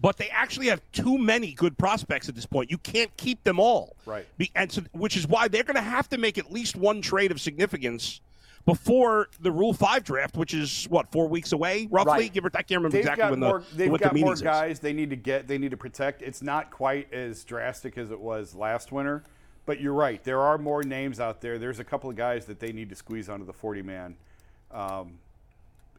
but they actually have too many good prospects at this point. You can't keep them all. Right. Be, and so, which is why they're going to have to make at least one trade of significance before the Rule Five draft, which is what four weeks away, roughly. Right. Give or I can't remember They've exactly got when more. the They've what got the more meetings is. guys they need to get. They need to protect. It's not quite as drastic as it was last winter, but you're right. There are more names out there. There's a couple of guys that they need to squeeze onto the 40 man, um,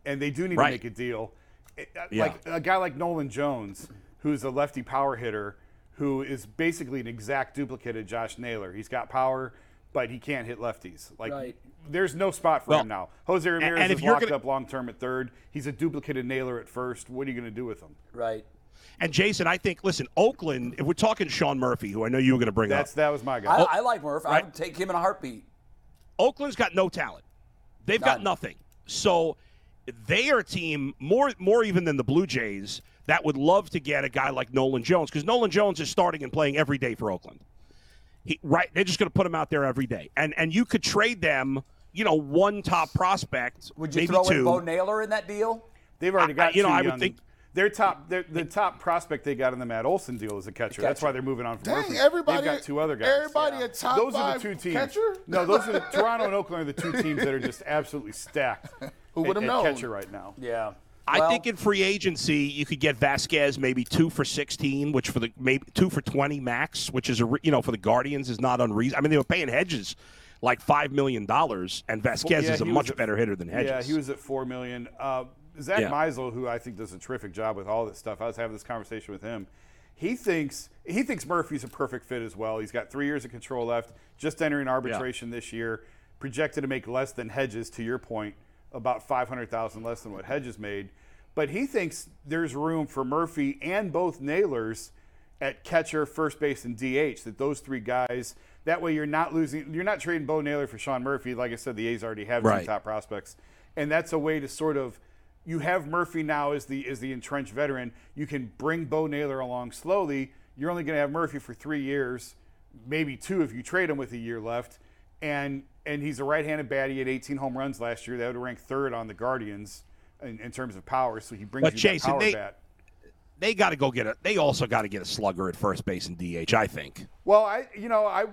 and they do need Right. to make a deal. It- uh, Yeah. Like a guy like Nolan Jones, who's a lefty power hitter, who is basically an exact duplicate of Josh Naylor. He's got power, but he can't hit lefties. Like Right. there's no spot for Well, him now. Jose Ramirez and if is you're locked gonna- up long term at third. He's a duplicate of Naylor at first. What are you going to do with him? right. And Jason, I think, listen, Oakland. If we're talking Sean Murphy, who I know you were going to bring That's up, that was my guy. I like Murph. I would take him in a heartbeat. Oakland's got no talent. They've got nothing. So they are a team more more even than the Blue Jays that would love to get a guy like Nolan Jones because Nolan Jones is starting and playing every day for Oakland. He, right, they're just going to put him out there every day, and and you could trade them, you know, one top prospect, Would you maybe throw two. in Bo Naylor in that deal? They've already I- got you know, two I would young- think- their top their, the top prospect they got in the Matt Olson deal is a catcher. That's why they're moving on from Dang, Murphy. everybody- They've got two other guys. everybody a top Those are the two teams. catcher? No, those are the, [laughs] Toronto and Oakland are the two teams that are just absolutely stacked. Who would've at known? catcher right now? Yeah. I Well, think in free agency you could get Vasquez maybe two for sixteen, which for the maybe two for twenty max, which is a re- you know for the Guardians is not unreasonable. I mean they were paying Hedges like five million dollars, and Vasquez Yeah, is a much at- better hitter than Hedges. Yeah, he was at four million. Uh, Zach Yeah. Meisel, who I think does a terrific job with all this stuff. I was having this conversation with him. He thinks he thinks Murphy's a perfect fit as well. He's got three years of control left. Just entering arbitration this year, projected to make less than Hedges. To your point, about five hundred thousand less than what Hedges made. But he thinks there's room for Murphy and both Naylors at catcher, first base, and DH. That those three guys. That way, you're not losing. You're not trading Bo Naylor for Sean Murphy. Like I said, the A's already have Right. two top prospects, and that's a way to sort of. You have Murphy now as the as the entrenched veteran. You can bring Bo Naylor along slowly. You're only going to have Murphy for three years, maybe two if you trade him with a year left, and and he's a right-handed bat. He had 18 home runs last year. That would rank third on the Guardians in, in terms of power. So he brings But you Jason, that power they- bat. they got to go get a. They also got to get a slugger at first base and DH. I think. Well, I you know I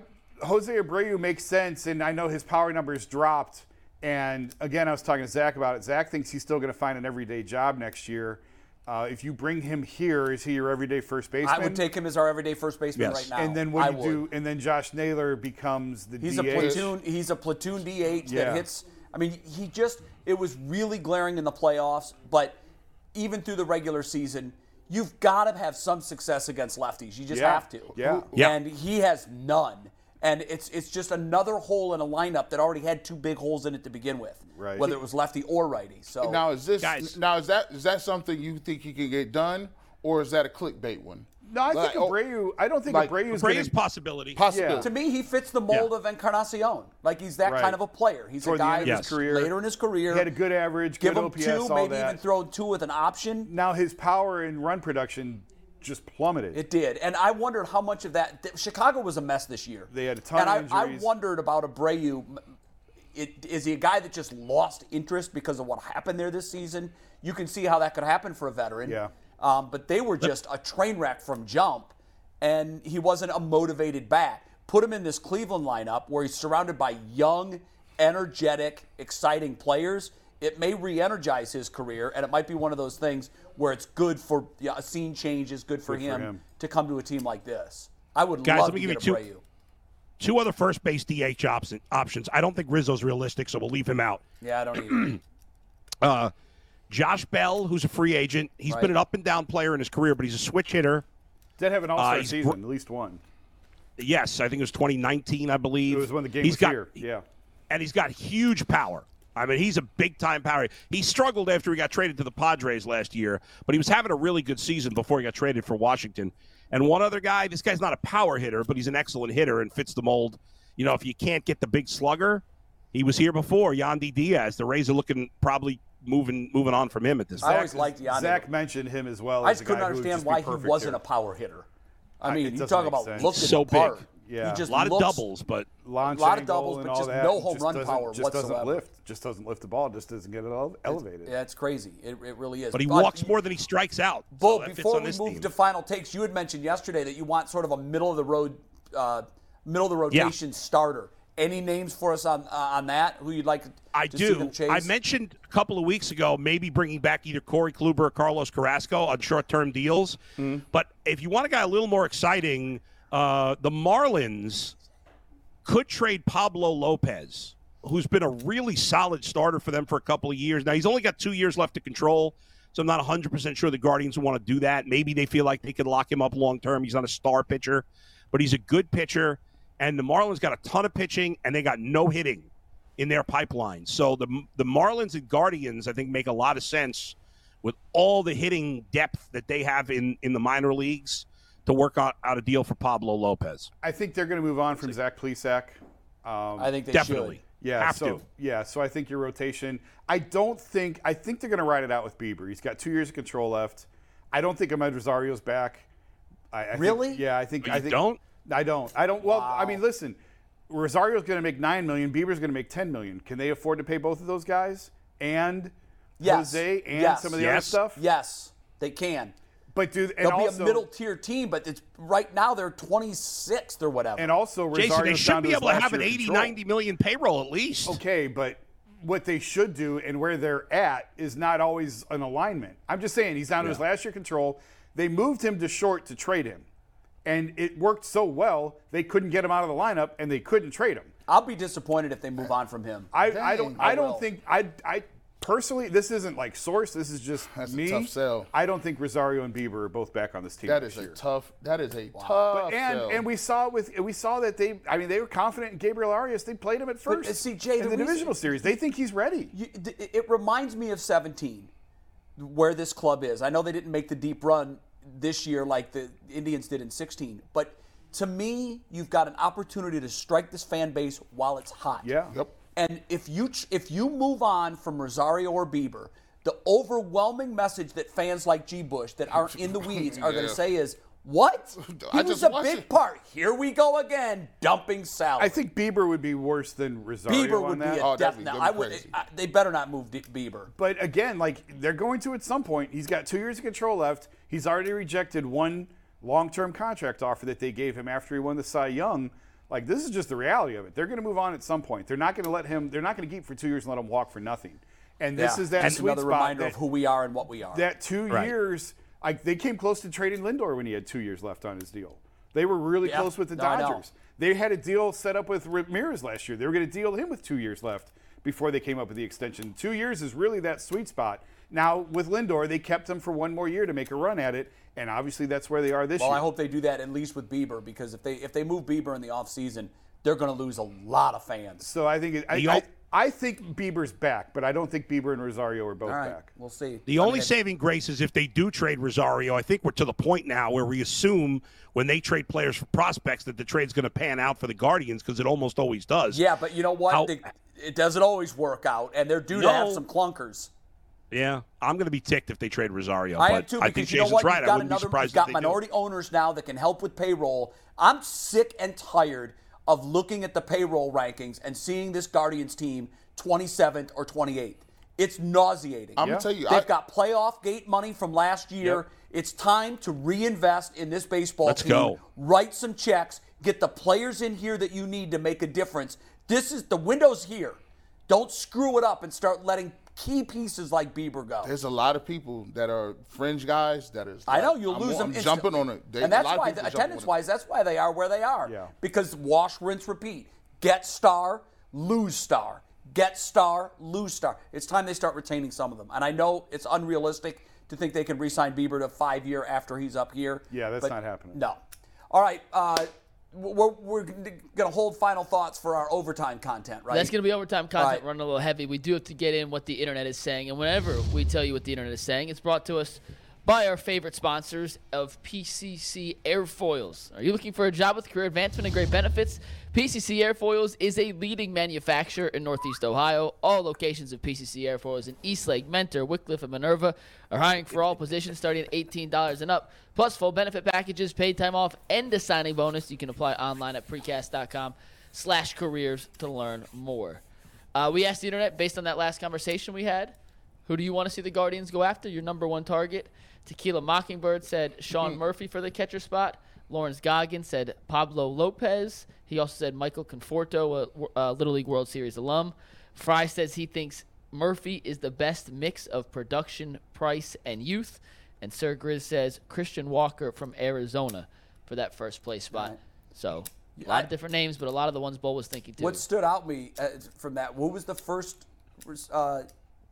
Jose Abreu makes sense, and I know his power numbers dropped. And again, I was talking to Zach about it. Zach thinks he's still going to find an everyday job next year, Uh, if you bring him here, is he your everyday first baseman? I would take him as our everyday first baseman Yes. right now. And then what I do you would. do? And then Josh Naylor becomes the He's DH. a platoon. He's a platoon DH Yeah. that hits. I mean, he just. It was really glaring in the playoffs, but even through the regular season, you've got to have some success against lefties. You just Yeah. have to. Yeah. Yeah. And he has none. And it's it's just another hole in a lineup that already had two big holes in it to begin with. Right. Whether it was lefty or righty. So Now is this Guys. now is that is that something you think he can get done, or is that a clickbait one? No, I Like, think oh, Abreu. I don't think like, Abreu's Bray going is to. possibility. possibility. to me, he fits the mold Yeah. of Encarnacion. Like he's that Right. kind of a player. He's Toward a guy end of his career. later in his career. He had a good average, give good him OPS, two, all maybe that. even throw two with an option. now his power and run production just plummeted. It did, and I wondered how much of that. th- Chicago was a mess this year. They had a ton and of I, I wondered about Abreu. It, is he a guy that just lost interest because of what happened there this season? You can see how that could happen for a veteran. Yeah. Um, but they were just a train wreck from jump, and he wasn't a motivated bat. Put him in this Cleveland lineup where he's surrounded by young, energetic, exciting players. It may re-energize his career, and it might be one of those things where it's good for yeah, a scene change is good for, Good for him, him. to come to a team like this. I would Guys, love let me to give get you two- Two other first base DH option, options. I don't think Rizzo's realistic, so we'll leave him out. Yeah, I don't either. [clears throat] Uh, Josh Bell, who's a free agent. He's Right. been an up and down player in his career, but he's a switch hitter. Did have an All Star Uh, season, br- at least one. Yes, I think it was 2019, I believe. It was when the game He's was got, here. Yeah. and he's got huge power. I mean, he's a big time power. He struggled after he got traded to the Padres last year, but he was having a really good season before he got traded for Washington. And one other guy, this guy's not a power hitter, but he's an excellent hitter and fits the mold. You know, if you can't get the big slugger, he was here before, Yandy Diaz. The Rays are looking probably moving moving on from him at this I always liked Yandy. Zach mentioned him as well. I as just a couldn't guy understand just why he wasn't here. a power hitter. I I- mean, it you talk about sense. looking So the part. big. Yeah. He just a lot looks, of doubles, but A lot of doubles, but just no it home just run doesn't- power just whatsoever. doesn't lift. Just doesn't lift the ball. Just doesn't get it ele- elevated. Yeah, it's crazy. It, it really is. but he walks more than he strikes out. So Bo, that before on we move team. to final takes, you had mentioned yesterday that you want sort of a middle of the road, uh, middle of the rotation starter. Any names for us on uh, on that? Who you'd like to I see do. them chase? I mentioned a couple of weeks ago maybe bringing back either Corey Kluber or Carlos Carrasco on short-term deals. Hmm. But if you want a guy a little more exciting, uh, the Marlins could trade Pablo Lopez, who's been a really solid starter for them for a couple of years. Now he's only got two years left to control. So I'm not 100% sure the Guardians want to do that. Maybe they feel like they could lock him up long term. He's not a star pitcher, but he's a good pitcher. And the Marlins got a ton of pitching, and they got no hitting in their pipeline. So the the Marlins and Guardians, I think, make a lot of sense with all the hitting depth that they have in in the minor leagues to work out, out a deal for Pablo Lopez. I think they're going to move on from Zach Plesac. Um, I think they Definitely. Yeah, Have so to. yeah, so I think your rotation. I don't think I think they're going to ride it out with Bieber. He's got two years of control left. I don't think Amed Rosario's back. I, I think- Really? yeah, I think You I think don't? I don't. I don't. Well, I mean, listen, Rosario's going to make nine million. Bieber's going to make ten million. Can they afford to pay both of those guys and Yes. Jose and Yes. some of the other stuff? Yes, they can. But do They'll also be a middle tier team, but it's right now they're 26th or whatever. and also Jason, they should down be able to have an 80, control. 90 million payroll at least. Okay, but what they should do and where they're at is not always an alignment. I'm just saying he's down to his last year control. They moved him to short to trade him. And it worked so well, they couldn't get him out of the lineup and they couldn't trade him. I'll be disappointed if they move on from him. I, I don't I I don't think I I personally this isn't like source, this is just That's a me. tough sell. I don't think Rosario and Bieber are both back on this team. That this is a tough. That is a tough. But, and sell. and we saw with we saw that they I mean they were confident in Gabriel Arias. They played him at first uh, see, Jay, in the the, reason- divisional series. They think he's ready. You, it reminds me of 17, where this club is. I know they didn't make the deep run this year like the Indians did in 16, but to me, you've got an opportunity to strike this fan base while it's hot. Yeah. Yep. And if you if you move on from Rosario or Bieber, the overwhelming message that fans like G. Bush that aren't in the weeds are going [laughs] to say is, "What? [laughs] He I was just a big it." part. Here we go again, dumping salary." I think Bieber would be worse than Rosario Bieber on would be that. a Oh, death that'd be- now. that'd I would. I, they better not move D- Bieber. But again, like they're going to at some point. He's got two years of control left. He's already rejected one long-term contract offer that they gave him after he won the Cy Young. Like this is just the reality of it. They're going to move on at some point. They're not going to let him. They're not going to keep for two years and let him walk for nothing. And this Yeah. is that Just sweet another spot reminder that, of who we are and what we are. that two Right. years. Like they came close to trading Lindor when he had two years left on his deal. They were really Yeah. close with the No, Dodgers. They had a deal set up with Ramirez last year. They were going to deal him with two years left before they came up with the extension. Two years is really that sweet spot. Now with Lindor, they kept him for one more year to make a run at it, and obviously that's where they are this well, year. Well, I hope they do that at least with Bieber because if they if they move Bieber in the offseason, they're going to lose a lot of fans. So I think it, I, I, I think Bieber's back, but I don't think Bieber and Rosario are both All right, back. we'll see. The I only mean, saving grace is if they do trade Rosario. I think we're to the point now where we assume when they trade players for prospects that the trade's going to pan out for the Guardians because it almost always does. Yeah, but you know what? How- They- it doesn't always work out, and they're due to have some clunkers. Yeah, I'm going to be ticked if they trade Rosario. I but am too I because think you know Jason's what? right. You've I wouldn't be surprised You've got if they do. minority owners now that can help with payroll. I'm sick and tired of looking at the payroll rankings and seeing this Guardians team 27th or 28th. It's nauseating. I'm gonna tell you, they've I- got playoff gate money from last year. Yep. It's time to reinvest in this baseball Let's team. go. Write some checks. Get the players in here that you need to make a difference. This is the window's here. Don't screw it up and start letting key pieces like Bieber go. There's a lot of people that are fringe guys that is. I know you'll I'm, lose I'm them. instantly. jumping on it. They- and a that's lot why, the, jumping on it. attendance-wise, that's why they are where they are. Yeah. Because wash, rinse, repeat. Get star, lose star. Get star, lose star. It's time they start retaining some of them. And I know it's unrealistic to think they can re-sign Bieber to five year after he's up here. Yeah, that's not happening. No. All right. Uh, we're, we're going to hold final thoughts for our overtime content, right? That's going to be overtime content Right. running a little heavy. We do have to get in what the internet is saying. And whenever we tell you what the internet is saying, it's brought to us by our favorite sponsors of PCC Airfoils. Are you looking for a job with career advancement and great benefits? PCC Airfoils is a leading manufacturer in Northeast Ohio. All locations of PCC Airfoils in Eastlake, Mentor, Wickliffe, and Minerva are hiring for all positions starting at $18 and up, plus full benefit packages, paid time off, and a signing bonus. You can apply online at precast.com slash careers to learn more. Uh, we asked the internet based on that last conversation we had, who do you want to see the Guardians go after? Your number one target. Tequila Mockingbird said Sean Murphy for the catcher spot. Lawrence Goggins said Pablo Lopez. He also said Michael Conforto, a, a Little League World Series alum. Fry says he thinks Murphy is the best mix of production, price, and youth. And Sir Grizz says Christian Walker from Arizona for that first place spot. Right. So a lot I- of different names, but a lot of the ones Bull was thinking too. What stood out to me uh, from that? What was the first uh,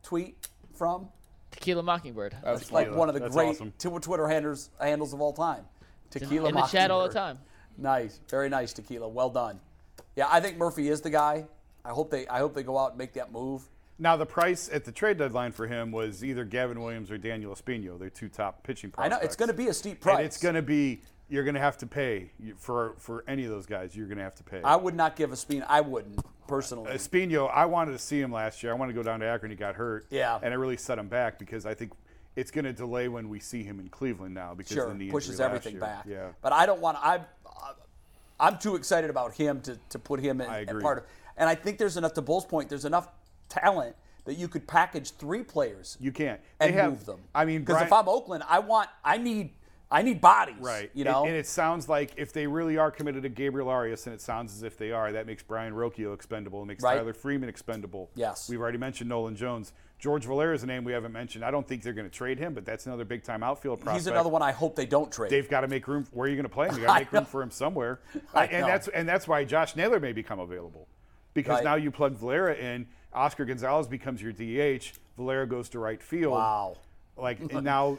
tweet from? Tequila Mockingbird. That's It's like one of the That's great awesome. Twitter handles handles of all time. Tequila in the chat all the time. Nice, very nice, Tequila. Well done. Yeah, I think Murphy is the guy. I hope they I hope they go out and make that move. Now the price at the trade deadline for him was either Gavin Williams or Daniel Espino, They're two top pitching prospects. I know it's going to be a steep price. And it's going to be you're going to have to pay for for any of those guys. You're going to have to pay. I would not give Espino. I wouldn't personally. Uh, Espino, I wanted to see him last year. I wanted to go down to Akron. He got hurt. Yeah. And it really set him back because I think it's going to delay when we see him in Cleveland now because sure, of the knee pushes everything year. back. Yeah. But I don't want. I I'm too excited about him to, to put him in I in agree. part of. And I think there's enough to Bull's point. There's enough talent that you could package three players You can't. and they have, move them. I mean, because if I'm Oakland, I want I need I need bodies. Right. You know. And, and it sounds like if they really are committed to Gabriel Arias, and it sounds as if they are, that makes Brayan Rocchio expendable. It makes Right. Tyler Freeman expendable. Yes. We've already mentioned Nolan Jones. George Valera is a name we haven't mentioned. I don't think they're going to trade him, but that's another big time outfield prospect. He's another one I hope they don't trade. They've got to make room. Where are you going to play him? You [laughs] got to make room for him somewhere. I and know. that's and that's why Josh Naylor may become available, because Right. now you plug Valera in. Oscar Gonzalez becomes your DH. Valera goes to right field. wow. Like [laughs] and now,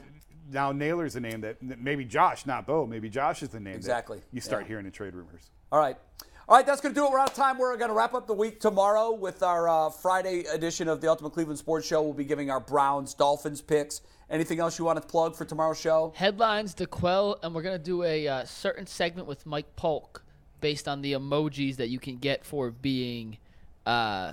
now Naylor's a name that maybe Josh, not Bo. Maybe Josh is the name. that Exactly. You start Yeah. hearing the trade rumors. All right. All right, that's going to do it. We're out of time. We're going to wrap up the week tomorrow with our uh, Friday edition of the Ultimate Cleveland Sports Show. We'll be giving our Browns Dolphins picks. Anything else you want to plug for tomorrow's show? Headlines to quell, and we're gonna do a uh, certain segment with Mike Polk based on the emojis that you can get for being uh,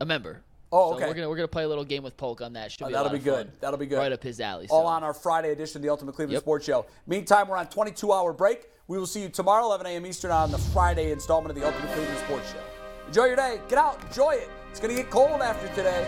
a member. Oh, So okay. we're gonna we're gonna play a little game with Polk on that. Should Oh, be a that'll be good. That'll be good. Right up his alley. All on our Friday edition of the Ultimate Cleveland Yep. Sports Show. Meantime, we're on 22 hour break. We will see you tomorrow, 11 a.m. Eastern, on the Friday installment of the Ultimate Cleveland Sports Show. Enjoy your day. Get out. Enjoy it. It's going to get cold after today.